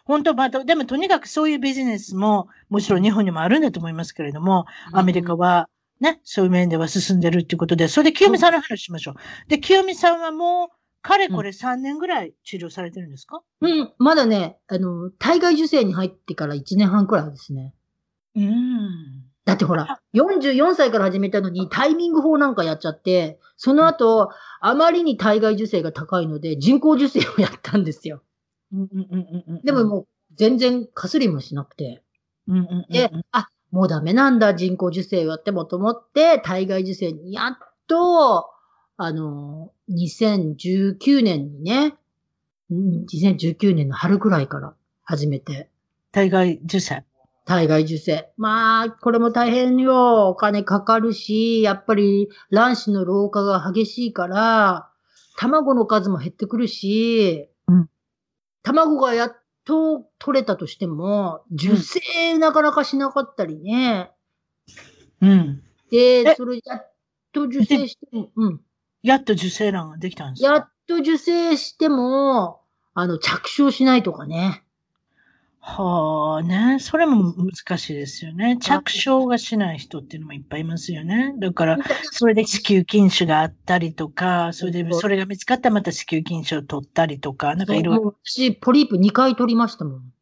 本当、まあ、でもとにかくそういうビジネスも、もちろん日本にもあるんだと思いますけれども、う。アメリカはね、そういう面では進んでるっていうことで、それで清美さんの話しましょう。で、清美さんはもう、かれこれ3年ぐらい治療されてるんですか？うん、まだね、あの、体外受精に入ってから1年半くらいですね。うん。だってほら、44歳から始めたのにタイミング法なんかやっちゃって、その後、あまりに体外受精が高いので人工受精をやったんですよ。うんうんうんうんうんでももう全然かすりもしなくて。で、あ、もうダメなんだ、人工受精をやってもと思って、体外受精にやっと、あの、2019年にね、うん2019年の春くらいから始めて、体外受精？体外受精。まあ、これも大変よ。お金かかるし、やっぱり卵子の老化が激しいから、卵の数も減ってくるし、うん卵がやっと取れたとしても、受精なかなかしなかったりね。うん。でえ、それやっと受精しても、うん。やっと受精卵ができたんですか？やっと受精しても、あの、着床しないとかね。はあね。それも難しいですよね。着床がしない人っていうのもいっぱいいますよね。だから、それで子宮筋腫があったりとか、それで、それが見つかったらまた子宮筋腫を取ったりとか、なんかいろいろ私、ポリープ2回取りましたもん。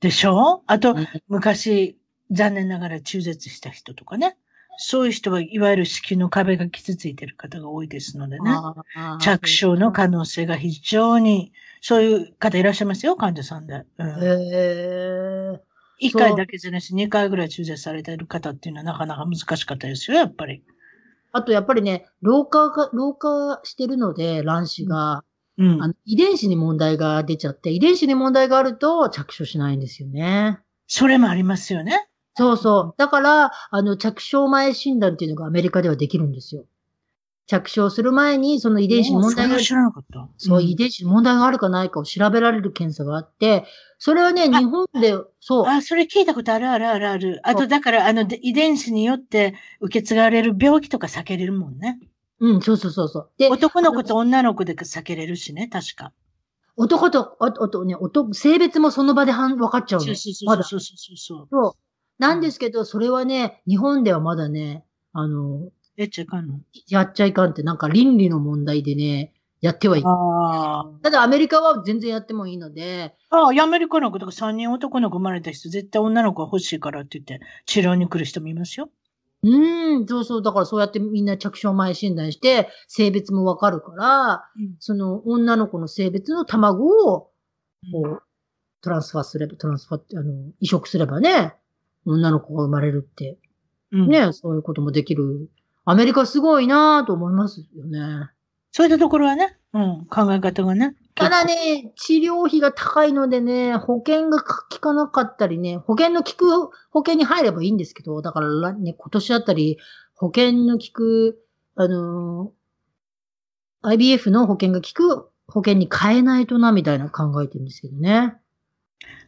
でしょ？あと、うん昔、残念ながら中絶した人とかね。そういう人はいわゆる子宮の壁が傷ついてる方が多いですのでね。着床の可能性が非常に、そういう方いらっしゃいますよ、患者さんで。うんへえ。一回だけじゃなし、二回ぐらい中絶されている方っていうのはなかなか難しかったですよ、やっぱり。あとやっぱりね、老化が、老化してるので、卵子が、うんあ。の遺伝子に問題が出ちゃって、遺伝子に問題があると着床しないんですよね。それもありますよね。そうそう。だから、あの、着床前診断っていうのがアメリカではできるんですよ。着床する前に、その遺伝子に問題がある知らなかった。そう、ん遺伝子に問題があるかないかを調べられる検査があって、それはね、日本で、そう、あ、それ聞いたことあるあるあるある。あと、だから、あの、で遺伝子によって受け継がれる病気とか避けれるもんね。うん、そうそうそうそう。で、男の子と女の子で避けれるしね、確か。男と、ああとね、男、性別もその場ではん分かっちゃうの。そうそうそうそう。そう。なんですけど、それはね、日本ではまだね、あの、えっちゃいかんの？やっちゃいかんって、なんか倫理の問題でね、やってはいただアメリカは全然やってもいいので、あ。ああ、アメリカの子とか3人男の子生まれた人、絶対女の子が欲しいからって言って、治療に来る人もいますよ。うーん、そうそう、だからそうやってみんな着床前診断して、性別もわかるから、うん。その女の子の性別の卵を、こう、トランスファーすれば、トランスファーって、あの、移植すればね、女の子が生まれるって、うん。ね、そういうこともできる。アメリカすごいなぁと思いますよね。そういったところはね、うん、考え方がね。ただね、治療費が高いのでね、保険が効かなかったりね、保険の効く保険に入ればいいんですけど、だからね、今年あたり保険の効く、あのー IBF の保険が効く保険に変えないとな、みたいな考えてるんですけどね。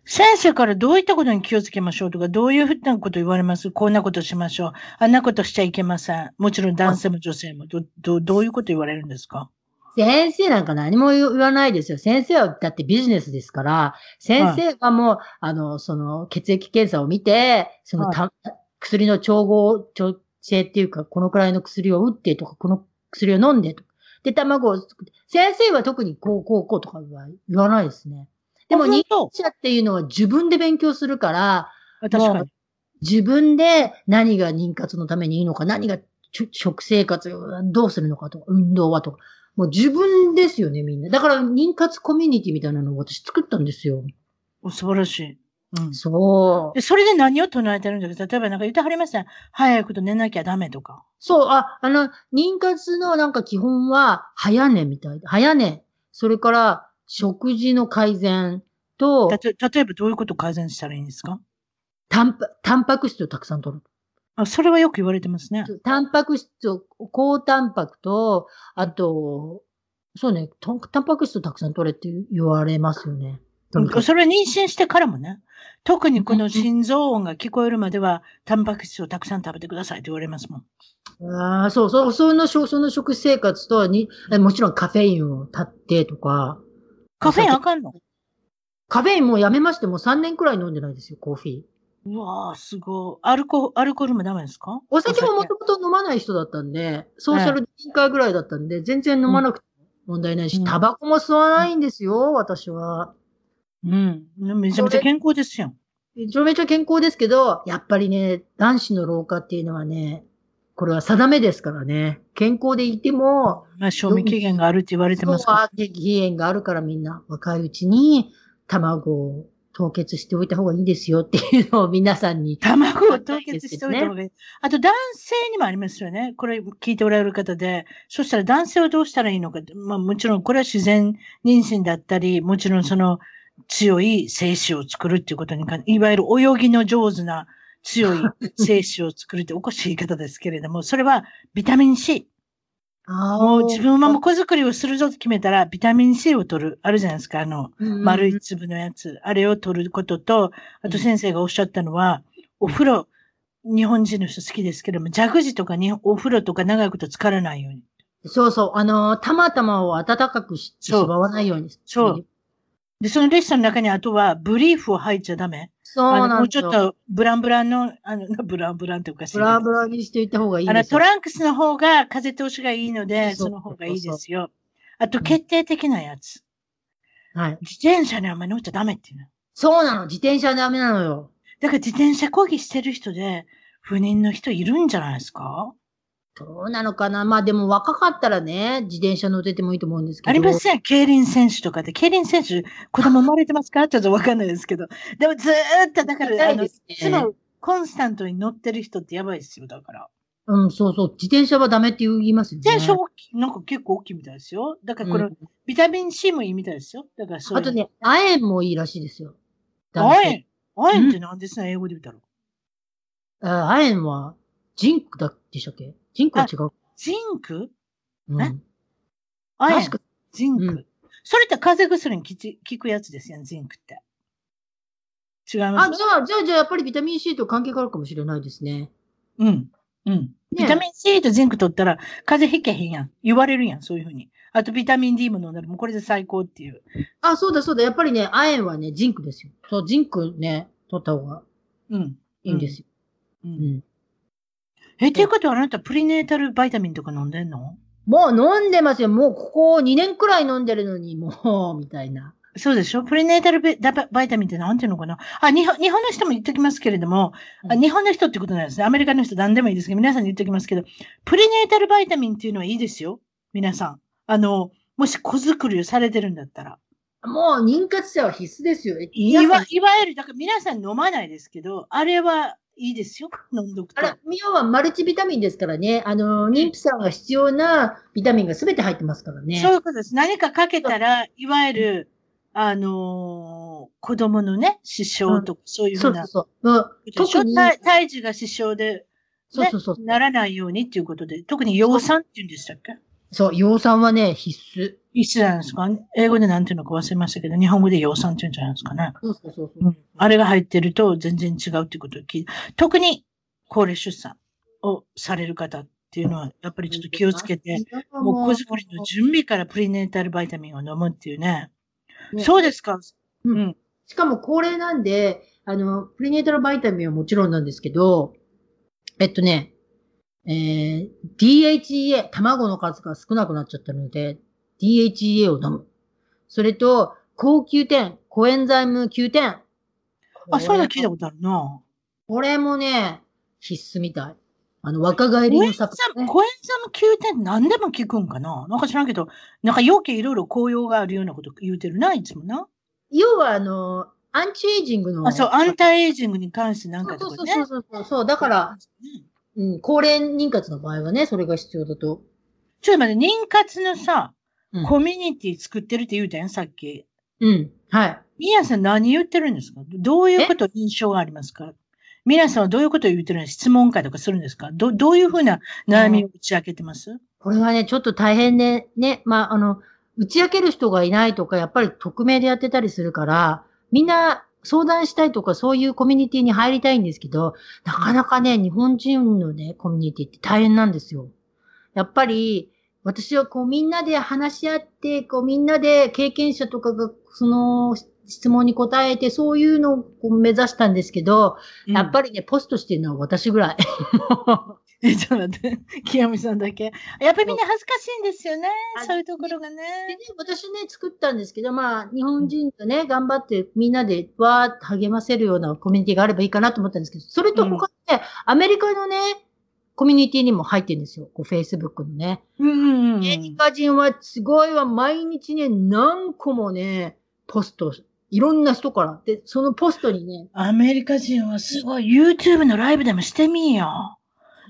先生からどういったことに気をつけましょうとか、どういうふうなこと言われます？こんなことしましょう。あんなことしちゃいけません。もちろん男性も女性も。ど、どどういうこと言われるんですか？先生なんか何も言わないですよ。先生はだってビジネスですから、先生はもう、あの、その血液検査を見て、そのた、薬の調合、調整っていうか、このくらいの薬を打ってとか、この薬を飲んでとか。で、卵を作って。先生は特にこう、こう、こうとかは言わないですね。でも、あ認本知者っていうのは自分で勉強するから、当確かに。自分で何が妊活のためにいいのか、何が食生活どうするのかとか、運動はとか。もう自分ですよね、みんな。だから妊活コミュニティみたいなのを私作ったんですよ。お素晴らしい。うん。そう。で、それで何を唱えてるんですか？例えばなんか言ってはりません。早いこと寝なきゃダメとか。そう、あ、あの、妊活のなんか基本は早寝みたいで。早寝。それから食事の改善と、たと例えばどういうことを改善したらいいんですか？タンパ、タンパク質をたくさん取る。あ、それはよく言われてますね。タンパク質を、高タンパクと、あと、そうね、タンパク質をたくさん取れって言われますよね。それは妊娠してからもね。特にこの心臓音が聞こえるまでは、タンパク質をたくさん食べてくださいって言われますもん。ああ、そうそう、その、その食生活とに、もちろんカフェインを断ってとか。カフェインあかんの？カフェインもうやめまして、もう3年くらい飲んでないですよ、コーヒー。うわぁ、すごい。アルコ、アルコールもダメですか？お酒ももともと飲まない人だったんで、ソーシャル委員会ぐらいだったんで、全然飲まなくて問題ないし、タバコも吸わないんですよ、私は。うん。めちゃめちゃ健康ですよ。めちゃめちゃ健康ですけど、やっぱりね、男子の老化っていうのはね、これは定めですからね。健康でいても、まあ、賞味期限があるって言われてますから。そう、期限があるからみんな若いうちに卵を凍結しておいた方がいいですよっていうのを皆さんに、卵を凍結しておいた方がいい。あと男性にもありますよね。これ聞いておられる方で。そしたら男性はどうしたらいいのか。まあもちろんこれは自然妊娠だったり、もちろんその強い精子を作るっていうことにか、いわゆる泳ぎの上手な強い精子を作るっておかしい言い方ですけれども、それはビタミン C。もう自分はもう子作りをするぞと決めたら、ビタミン C を取る。あるじゃないですか。あの、丸い粒のやつ。あれを取ることと、あと先生がおっしゃったのは、お風呂、日本人の人好きですけども、ジャグジとかにお風呂とか長くと浸からないように。そうそう。あの、たまたまを暖かくしてしまわないように。そう。で、そのレッスンの中にあとは、ブリーフを履いちゃダメ。そうなんもうちょっと、ブランブランの、あの、[LAUGHS] ブランブランっておかしい。ブランブランにしていった方がいいですあの、トランクスの方が風通しがいいので、その方がいいですよ。あと、決定的なやつ。はい。自転車にあんまり乗っちゃダメっていうの。そうなの。自転車ダメなのよ。だから自転車講義してる人で、不妊の人いるんじゃないですか？どうなのかな？まあでも若かったらね、自転車乗っててもいいと思うんですけど。ありません。競輪選手とかで。競輪選手、子供生まれてますか？[LAUGHS] ちょっとわかんないですけど。でもずーっと、だから、あの、いつもコンスタントに乗ってる人ってやばいですよ、だから。うん、そうそう。自転車はダメって言いますよね。自転車大きい、なんか結構大きいみたいですよ。だからこれ、うん、ビタミン C もいいみたいですよ。だからそうあとね、亜鉛もいいらしいですよ。亜鉛？亜鉛って何ですね、英語で言ったら。あ亜鉛は、ジンクだでしたっけ？ジンクは違う。ジンク？うん。え？あやジンク、うん、それって風邪薬に効くやつですよね、ジンクって。違います？あ、じゃあ、じゃあ、じゃあ、やっぱりビタミン C と関係があるかもしれないですね。うん。うん。ビタミン C とジンク取ったら、風邪ひけへんやん。言われるやん、そういうふうに。あと、ビタミン D も飲んだら、もうこれで最高っていう。あ、そうだ、そうだ。やっぱりね、亜鉛はね、ジンクですよ。そう、ジンクね、取った方が。うん。いいんですよ。うん。うん、え、っていうことはあなたプリネータルバイタミンとか飲んでんの？もう飲んでますよ。もうここ2年くらい飲んでるのに、もう、みたいな。そうでしょ？プリネータルバイタミンって何ていうのかな？あ、日本、日本の人も言っときますけれども、うん、日本の人ってことなんですね。アメリカの人何でもいいですけど、皆さんに言っときますけど、プリネータルバイタミンっていうのはいいですよ。皆さん。あの、もし子作りをされてるんだったら。もう妊活者は必須ですよ。いわ、いわゆる、だから皆さん飲まないですけど、あれはいいですよ、飲んどくと。あれ、要はマルチビタミンですからね。あの、妊婦さんが必要なビタミンがすべて入ってますからね。そういうことです。何かかけたら、いわゆる、あのー、子供のね、支障とか、そういうふうな。そうそうそう。特に。胎児が支障で、ね、そうそうそうならないようにっていうことで、特に養酸って言うんでしたっけ？そう、養酸はね、必須。必須なんですか？英語でなんていうのか忘れましたけど、日本語で養酸って言うんじゃないですかね。そうそうそうそう、うん。あれが入ってると全然違うっていうことを聞いて、特に高齢出産をされる方っていうのは、やっぱりちょっと気をつけて、もう子作りの準備からプリネータルバイタミンを飲むっていうね。ねそうですか？うん。しかも高齢なんで、あの、プリネータルバイタミンはもちろんなんですけど、えっとね、えー、DHEA、卵の数が少なくなっちゃったので、DHEA を飲む。それと、高級点、コエンザイム9点。あ、そういうの聞いたことあるな。これもね、必須みたい。あの、若返りのサプリ、ね。コエンザム9点何でも効くんかな？なんか知らんけど、なんか要件いろいろ効用があるようなこと言うてるな、いつもな。要は、あの、アンチエイジングの。あ、そう、アンタイエイジングに関してなんかとかね。そうそうそうそう。だから、うん、高齢妊活の場合はね、それが必要だと。ちょっと待って、妊活のさ、コミュニティ作ってるって言うたやん、さっき。うん。はい。皆さん何言ってるんですか？どういうこと印象がありますか？皆さんはどういうことを言ってるんですか質問会とかするんですか？どどういうふうな悩みを打ち明けてます？これはね、ちょっと大変で、ね、まあ、あの、打ち明ける人がいないとか、やっぱり匿名でやってたりするから、みんな相談したいとか、そういうコミュニティに入りたいんですけど、なかなかね、日本人のね、コミュニティって大変なんですよ。やっぱり、私はこうみんなで話し合って、こうみんなで経験者とかがその質問に答えて、そういうのをこう目指したんですけど、やっぱりね、ポストしてるのは私ぐらい。り。[LAUGHS] え、ちょっと待って。清美さんだけ。やっぱりみんな恥ずかしいんですよねあ。そういうところがでね。ね、私ね、作ったんですけど、まあ、日本人とね、頑張ってみんなでわーっと励ませるようなコミュニティがあればいいかなと思ったんですけど、それと他にね、アメリカのね、コミュニティにも入ってるんですよ。こう、Facebook のね。うんうんうん。アメリカ人はすごいわ、毎日ね、何個もね、ポスト、いろんな人から。で、そのポストにね、アメリカ人はすごい。YouTube のライブでもしてみよ。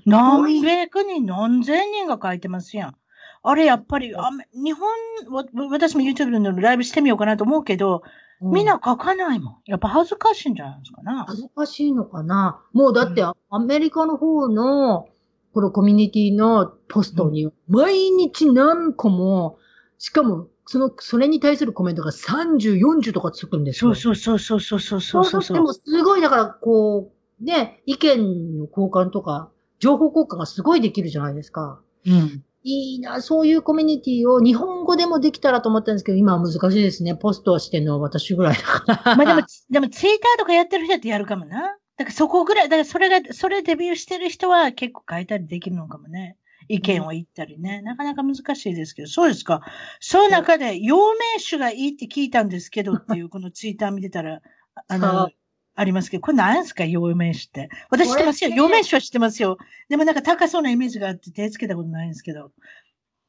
何百人、何千人が書いてますやん。あれ、やっぱり、あめ日本、わ私も YouTube のライブしてみようかなと思うけど、みんな書かないもん。やっぱ恥ずかしいんじゃないですかな。恥ずかしいのかなもうだって、うアメリカの方の、このコミュニティのポストに、毎日何個も、しかも、その、それに対するコメントが30、40とかつくんですよ。そうそうそうそうそうそうそうそうでも、すごい、だから、こう、ね、意見の交換とか、情報交換がすごいできるじゃないですか。うん。いいな、そういうコミュニティを日本語でもできたらと思ったんですけど、今は難しいですね。ポストをしてるのは私ぐらいだから。まあでも、でもツイッターとかやってる人ってやるかもな。だからそこぐらい、だからそれが、それデビューしてる人は結構書いたりできるのかもね。意見を言ったりね。なかなか難しいですけど、そうですか。その中で、陽明酒がいいって聞いたんですけどっていう、[LAUGHS] このツイッター見てたら、あそのう、ありますけど、これ何ですか、陽明酒って。私知ってますよ。陽明酒は知ってますよ。でもなんか高そうなイメージがあって手つけたことないんですけど。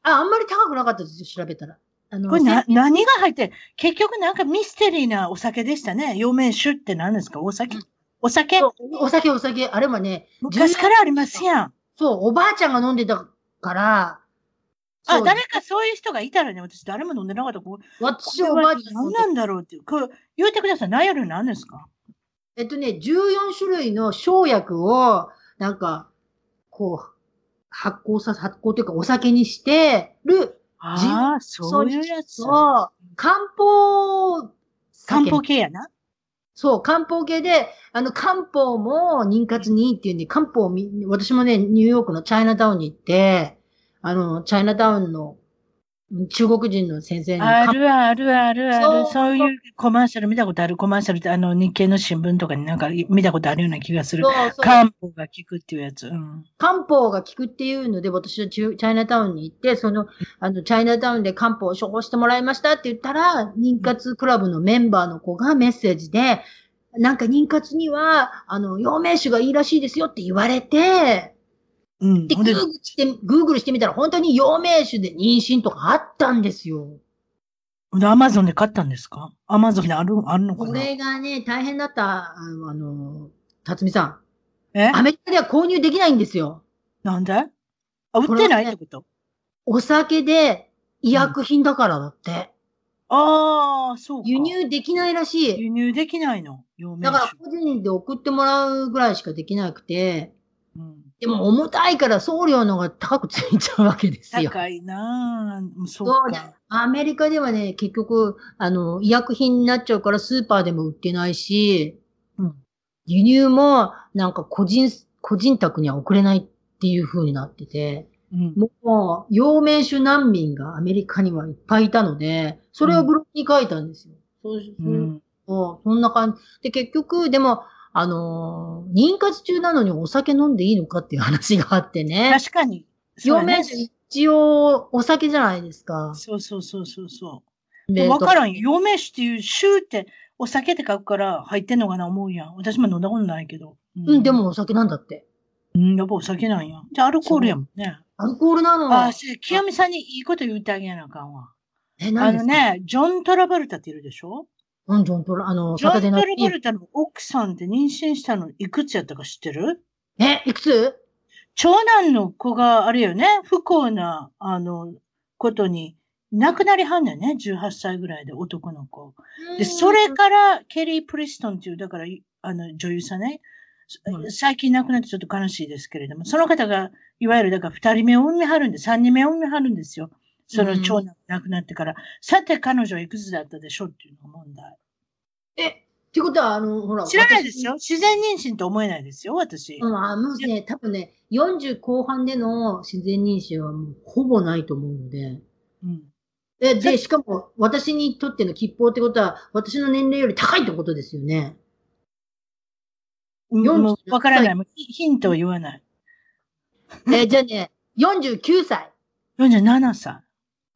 あ、あんまり高くなかったですよ、調べたら。あのこれな、せ何が入って、結局なんかミステリーなお酒でしたね。陽明酒って何ですか？お酒？うんお酒？お酒、お酒。あれはね、昔からありますやん。そう、おばあちゃんが飲んでたから、そあ、う誰かそういう人がいたらね、私誰も飲んでなかった。私はおばあちゃん何なんだろうっていう。これ言うてください。何やる何ですか？えっとね、14種類の生薬を、なんか、こう、発酵さ、発酵というかお酒にしてる、ああ、そういうやつ。そう、漢方漢酒方系やな。そう、漢方系で、あの、漢方も妊活にいいっていうんで、漢方を、私もね、ニューヨークのチャイナタウンに行って、あの、チャイナタウンの中国人の先生に、あるあるあるある。そういうコマーシャル見たことある。コマーシャルって、あの、日経の新聞とかになんか見たことあるような気がするそ。うそう漢方が効くっていうやつ。うん。漢方が効くっていうので、私はチャイナタウンに行って、その、あの、チャイナタウンで漢方を処方してもらいましたって言ったら、妊活クラブのメンバーの子がメッセージで、なんか妊活には、あの、陽明酒がいいらしいですよって言われて、うん。で、グーグルして、グーグルしてみたら、本当に陽明酒で妊娠とかあったんですよ。アマゾンで買ったんですか？アマゾンである、あるのかこなれがね、大変だった、あの、あの辰巳さえ？ん。アメリカでは購入できないんですよ。なんで？あ、売ってないってこと？お酒で医薬品だからだって。ああ、そうか。輸入できないらしい。輸入できないの？陽明だから酒。個人で送ってもらうぐらいしかできなくて、うんでも重たいから送料の方が高くついちゃうわけですよ。高いなぁ。そうか。。アメリカではね、結局、あの、医薬品になっちゃうからスーパーでも売ってないし、うん輸入もなんか個人、個人宅には送れないっていう風になってて、うん。もう、陽明酒難民がアメリカにはいっぱいいたので、それをブログに書いたんですよ。そうそううん。そんな感じ。で、結局、でも、あのー妊活中なのにお酒飲んでいいのかっていう話があってね。確かに。陽明酒一応お酒じゃないですか。そうそうそうそうそう。でわからんよ。陽明酒っていう、酒って、お酒って書くから入ってんのかな思うやん。私も飲んだことないけど。うん、で。もお酒なんだって。うん、やっぱお酒なんや。じゃあアルコールやもんね。アルコールなのあ、し清美さんにいいこと言ってあげなあかんわ。え、あ何ですか？のね、ジョン・トラバルタっているでしょ？うん、ジョントラ、あの、ジョン・トラサタデーナイトバルタの奥さんって妊娠したのいくつやったか知ってる？え、いくつ？長男の子があれよね、不幸な、あの、ことに、亡くなりはんねんね、18歳ぐらいで男の子。で、それから、ケリー・プリストンっていう、だから、いあの、女優さんね、うん。最近亡くなってちょっと悲しいですけれども、その方が、いわゆる、だから、二人目を産みはるんで、三人目を産みはるんですよ。その長男が亡くなってから、さて彼女はいくつだったでしょうっていうのが問題。え、ってことは、あの、ほら。知らないですよ。自然妊娠と思えないですよ、私。うん、あのね、多分ね、40後半での自然妊娠はもうほぼないと思うので。うん。で、で、しかも、私にとっての吉報ってことは、私の年齢より高いってことですよね。うんもうわからない。もうヒヒントを言わない。えーじゃあね、49歳。47歳。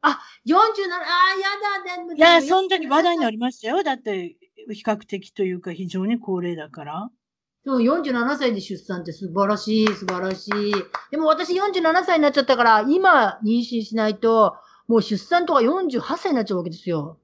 47、あー、やだ、でもいや、そんなに話題になりましたよ。だって、比較的というか非常に高齢だから。そう、47歳で出産って素晴らしい、素晴らしい。でも私47歳になっちゃったから、今妊娠しないと、もう出産とか48歳になっちゃうわけですよ。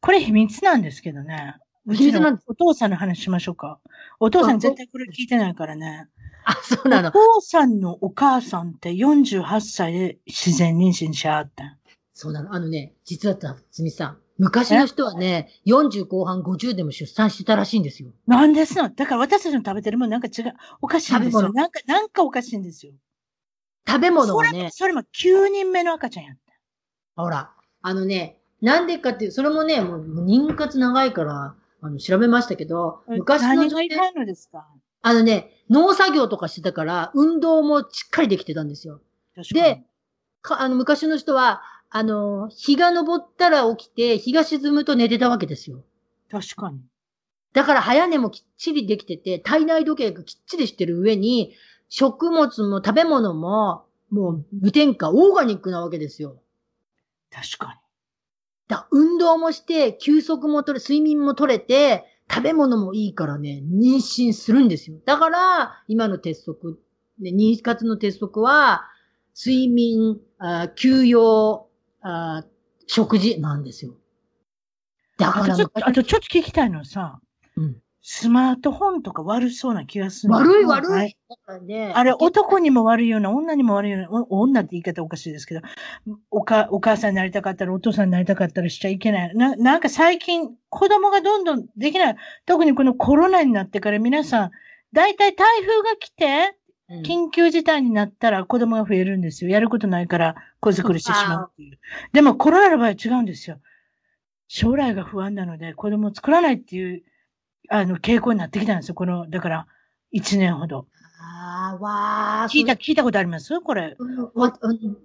これ秘密なんですけどね。うちの秘密なんでお父さんの話しましょうか。お父さん絶対これ聞いてないからね。あ、そうなの。お父さんのお母さんって48歳で自然妊娠しはったん？そうなの。あのね、実はたつみさん。昔の人はね、40後半50でも出産してたらしいんですよ。なんですの？だから私たちの食べてるもんなんか違う。おかしいんですよ。食べ物なんか、なんかおかしいんですよ。食べ物それもはね、それも9人目の赤ちゃんやった。ほら、あのね、なんでかっていう、それもね、もう妊活長いから、あの、調べましたけど、昔の何女性、がいかんのですか？あのね、農作業とかしてたから、運動もしっかりできてたんですよ。で、かあの、昔の人は、あの、日が昇ったら起きて、日が沈むと寝てたわけですよ。確かに。だから早寝もきっちりできてて、体内時計がきっちりしてる上に、食物も食べ物も、もう無添加、オーガニックなわけですよ。確かに。だ運動もして、休息も取れ、睡眠も取れて、食べ物もいいからね、妊娠するんですよ。だから、今の鉄則、ね、妊活の鉄則は、睡眠、あ休養あ、食事なんですよ。だからあとちょっと、ちょっと聞きたいのはさ、スマートフォンとか悪そうな気がする。悪い悪はいだからね。あれ、男にも悪いような、女にも悪いような、お女って言い方おかしいですけど、おか、お母さんになりたかったら、お父さんになりたかったらしちゃいけない。な、なんか最近、子供がどんどんできない。特にこのコロナになってから皆さん、大体台風が来て、うん緊急事態になったら子供が増えるんですよ。やることないから子作りしてしまうっていう。でもコロナの場合は違うんですよ。将来が不安なので子供を作らないっていう、あの、傾向になってきたんですよ。この、だから、一年ほど。あーわー聞いた、聞いたことあります？これ。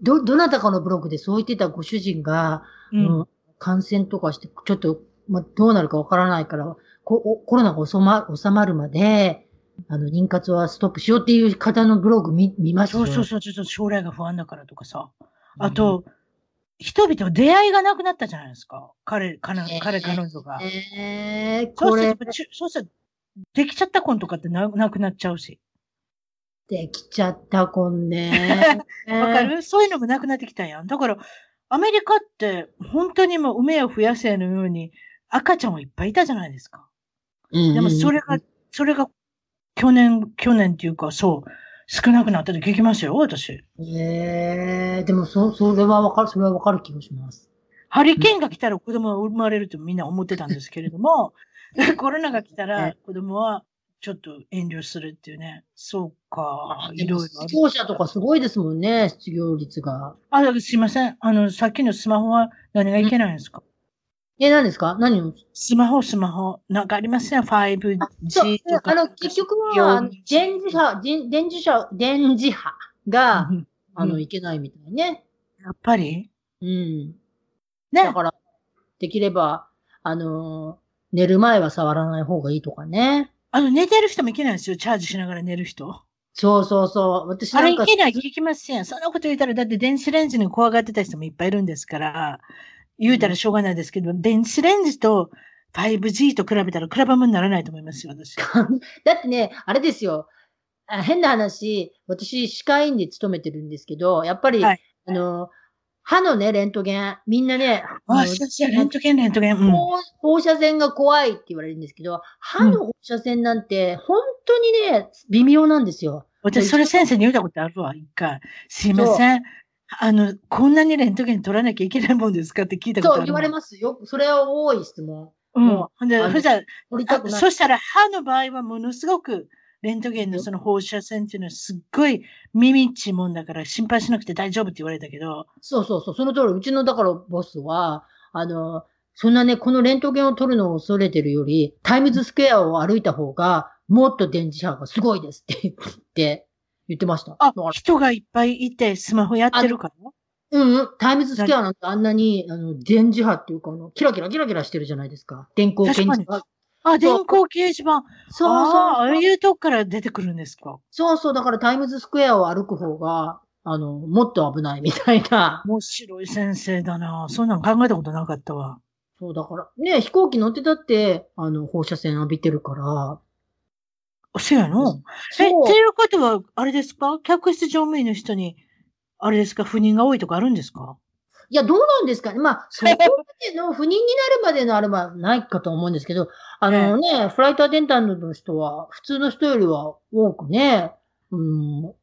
ど、どなたかのブログでそう言ってたご主人が、う。うんん感染とかして、ちょっと、ま、どうなるかわからないから、コロナが収ま収まるまで、あの、妊活はストップしようっていう方のブログ見、見ましたよそうそうそう、ちょっと将来が不安だからとかさ。あと、人々出会いがなくなったじゃないですか。彼、彼、彼、彼女が。えー、そうすこれると、ちそうすると、できちゃった婚とかってななくなっちゃうし。できちゃったこんね。[LAUGHS] わかる？そういうのもなくなってきたやん。だから、アメリカって、本当にもう梅を増やせのように、赤ちゃんはいっぱいいたじゃないですか。うんでもそれが、それが、去年、去年っていうか、そう、少なくなったって聞きましたよ、私。えー、でもそ、それはわかる、それはわかる気がします。ハリケーンが来たら子供が生まれるとみんな思ってたんですけれども、[LAUGHS] コロナが来たら子供はちょっと遠慮するっていうね。そうか、いろいろある。失業者とかすごいですもんね、失業率が。あ、すいません。あの、さっきのスマホは何がいけないんですか、え、何ですか？何を？スマホ、スマホ。なんかありません ?5G そうとか。あの、結局は、電磁波、電電磁波、電磁波がう、んあの、うんいけないみたいね。やっぱり？うん。ねだ。から、できれば、あのー寝る前は触らない方がいいとかね。あの、寝てる人もいけないんですよ。チャージしながら寝る人。そうそうそう。私あなんか、れいけない、聞きません。そんなこと言ったら、だって電子レンジに怖がってた人もいっぱいいるんですから、言うたらしょうがないですけど、電子レンジと 5G と比べたら比べ物にならないと思いますよ、私。[LAUGHS] だってね、あれですよ。あ変な話、私、歯科医院で勤めてるんですけど、やっぱり、はいあの、歯のね、レントゲン、みんなね、あ、レントゲン、レントゲン。うん。放放射線が怖いって言われるんですけど、歯の放射線なんて、本当にね、微妙なんですよ。私、それ先生に言ったことあるわ、一回。すいません。あの、こんなにレントゲン取らなきゃいけないもんですかって聞いたことあるわ。そう言われますよ。それは多い質問。うん。もほんで、あのほんじゃ、取りたくない。あそしたら歯の場合はものすごく、レントゲンのその放射線っていうのはすっごい耳っちいもんだから心配しなくて大丈夫って言われたけど。そうそうそう。その通り、うちのだからボスは、あの、そんなね、このレントゲンを取るのを恐れてるより、タイムズスクエアを歩いた方が、もっと電磁波がすごいですって言って、言ってました。あ人がいっぱいいてスマホやってるから？うんうん。タイムズスクエアなんてあんなに、あの、電磁波っていうか、あの、キラキラキラキラしてるじゃないですか。電光掲示板。あ、電光掲示板。そうああ、あそうそう。あいうとこから出てくるんですか？そうそう。だからタイムズスクエアを歩く方が、あの、もっと危ないみたいな。面白い先生だな。そんなん考えたことなかったわ。そう、だから、ね、飛行機乗ってたって、あの、放射線浴びてるから。そうやの？え、そうっていうことは、あれですか？客室乗務員の人に、あれですか？不妊が多いとかあるんですか？いや、どうなんですかね。まあ、そこまでの [LAUGHS] 不妊になるまでのあればないかと思うんですけど、あのね、フライトアテンダントの人は、普通の人よりは多くね、うん、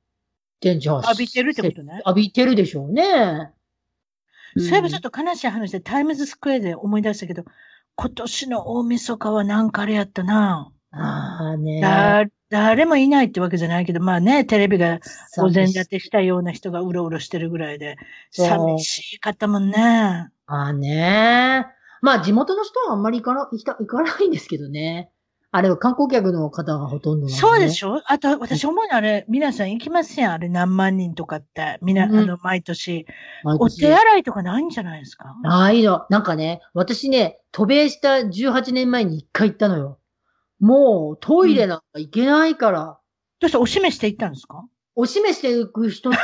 電磁波浴びてるってことね。浴びてるでしょうね。そういえばちょっと悲しい話で、タイムズスクエアで思い出したけど、今年の大晦日はなんかあれやったな。ああね。だ、誰もいないってわけじゃないけど、まあね、テレビがお膳立てしたような人がうろうろしてるぐらいで、寂しかったもんね。ああね。まあ、地元の人はあんまり行かな、行きた行かないんですけどね。あれは観光客の方がほとんどね。そうでしょ？あと、私思うのあれ、皆さん行きますやん、あれ何万人とかって。みんな、うんあの、毎年。毎年お手洗いとかないんじゃないですか？ないの。なんかね、私ね、渡米した18年前に一回行ったのよ。もうトイレなんか行けないから、どうしておしめして行ったんですか？おしめしていく人ってい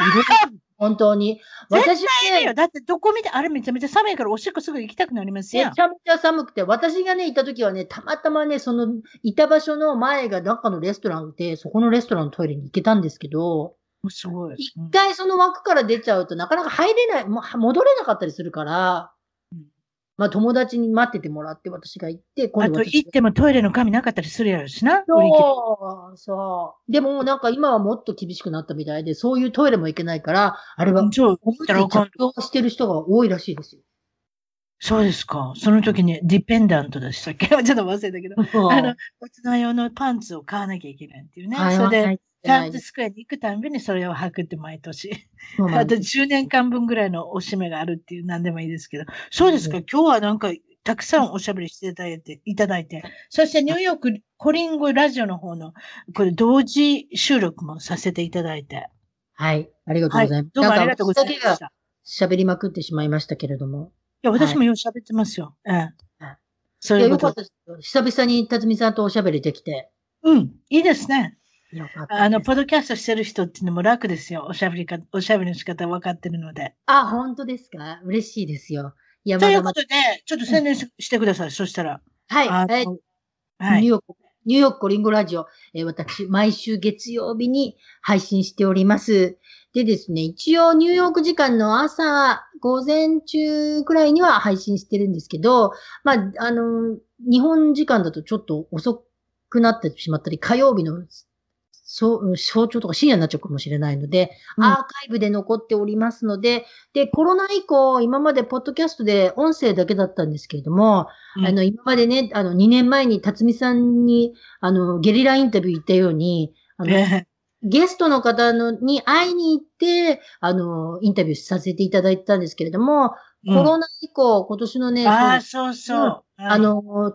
る本当に。[LAUGHS] 私いいよ。だってどこ見て、あれめちゃめちゃ寒いからおしっこすぐ行きたくなりますやんめち。ゃめちゃ寒くて、私がね、行った時はね、たまたまね、その、いた場所の前が中のレストランで、そこのレストランのトイレに行けたんですけど、すごい。一うん回その枠から出ちゃうとなかなか入れない、もう戻れなかったりするからうん、まあ友達に待っててもらって私が行って、今あと行ってもトイレの紙なかったりするやろしな？そう、そう。でもなんか今はもっと厳しくなったみたいで、そういうトイレも行けないから、あれは、そう、着用してる人が多いらしいですよ。そうですか。その時にディペンダントでしたっけちょっと忘れたけど。あの、大人用のパンツを買わなきゃいけないっていうね。はいそれで、はいタイムズスクエアに行くたんびにそれを履くって毎年。あとそうなんです10年間分ぐらいのおしめがあるっていう何でもいいですけど。そうですか。う今日はなんか、たくさんおしゃべりしていただいて、いただいて。そしてニューヨークコリンゴラジオの方の、これ同時収録もさせていただいて。はい。ありがとうはい。ございます。どうもありがとうございました。喋りまくってしまいましたけれども。や、私もよう喋ってますよ。ええはい。そういうこと。よかったですよ。久々に辰巳さんとおしゃべりできて。うん。いいですね。あの、ポッドキャストしてる人っていうのも楽ですよ。おしゃべりか、おしゃべりの仕方分かってるので。あ、本当ですか？嬉しいですよ。いや、と。いうことで、ちょっと宣伝し,、してください。そしたら。はい。あえーのはい。ニューヨーク、ニューヨークコリンゴラジオ、えー私、毎週月曜日に配信しております。でですね、一応ニューヨーク時間の朝、午前中くらいには配信してるんですけど、まあ、あの、日本時間だとちょっと遅くなってしまったり、火曜日のそう早朝とか深夜になっちゃうかもしれないので、うん。アーカイブで残っておりますので、で、コロナ以降、今までポッドキャストで音声だけだったんですけれども、うん。あの、今までね、あの、2年前に辰巳さんに、あの、ゲリラインタビュー行ったように、あの、えゲストの方のに会いに行って、あの、インタビューさせていただいてたんですけれども、うん。コロナ以降、今年のね、あそうそう。あの、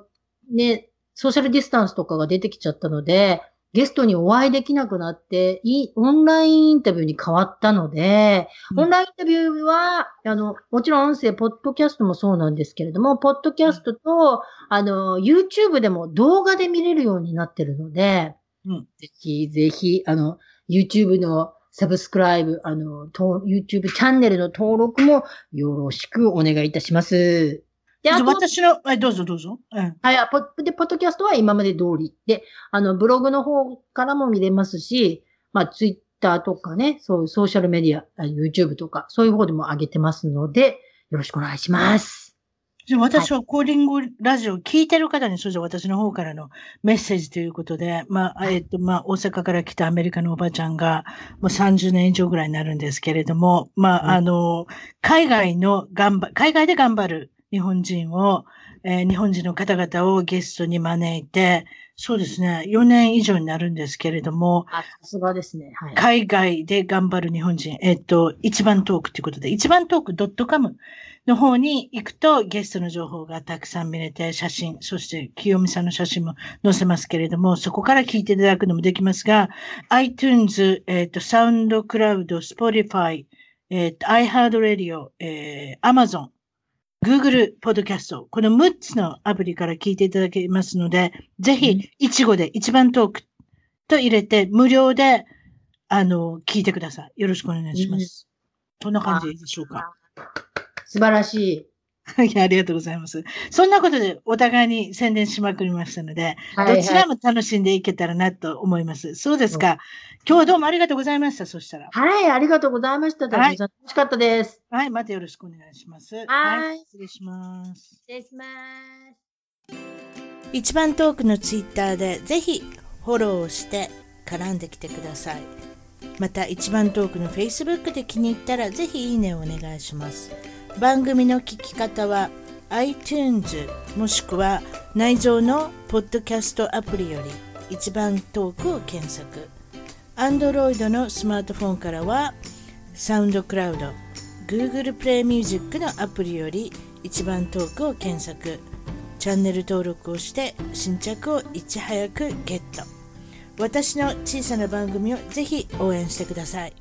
ね、ソーシャルディスタンスとかが出てきちゃったので、ゲストにお会いできなくなって、いオンラインインタビューに変わったので、うんオンラインインタビューは、あの、もちろん音声、ポッドキャストもそうなんですけれども、ポッドキャストと、あの、YouTube でも動画で見れるようになってるので、うんぜひぜひ、あの、YouTube のサブスクライブ、あの、と YouTube チャンネルの登録もよろしくお願いいたします。で、あと、私の、はい、どうぞどうぞ。うん。はい、あポで、ポッドキャストは今まで通り。で、あの、ブログの方からも見れますし、まあ、ツイッターとかね、そういうソーシャルメディア、あ YouTube とか、そういう方でも上げてますので、よろしくお願いします。じゃあ私はコーディングラジオを聞いてる方に、それじゃ私の方からのメッセージということで、まあ、えっと、まあ、大阪から来たアメリカのおばちゃんが、もう30年以上ぐらいになるんですけれども、まあ、うんあの、海外の頑張、海外で頑張る日本人を、えー日本人の方々をゲストに招いて、そうですね、4年以上になるんですけれども、あ、さすがですね。はい。海外で頑張る日本人、えっと、一番トークということで、一番トーク .com の方に行くとゲストの情報がたくさん見れて、写真、そして清美さんの写真も載せますけれども、そこから聞いていただくのもできますが、iTunes、えっと、SoundCloud、Spotify、えっと、iHeartRadio、えー、Amazon、Google Podcast、この6つのアプリから聞いていただけますので、ぜうんひ、いちごで一番トークと入れて、無料で、あの、聞いてください。よろしくお願いします。こんな感じでいいでしょうか？素晴らしい。はい、ありがとうございます。そんなことでお互いに宣伝しまくりましたので、はい、どちらも楽しんでいけたらなと思います。そうですか。今日はどうもありがとうございました。そしたら。はい、ありがとうございました。はい楽しかったです。はい、またよろしくお願いします。はい失礼します。失礼します。一番トークのツイッターでぜひフォローをして絡んできてください。また一番トークの Facebook で気に入ったらぜひいいねをお願いします。番組の聞き方は iTunes もしくは内蔵のポッドキャストアプリより一番トークを検索。Android のスマートフォンからは SoundCloud、Google Play Music のアプリより一番トークを検索。チャンネル登録をして新着をいち早くゲット私の小さな番組をぜひ応援してください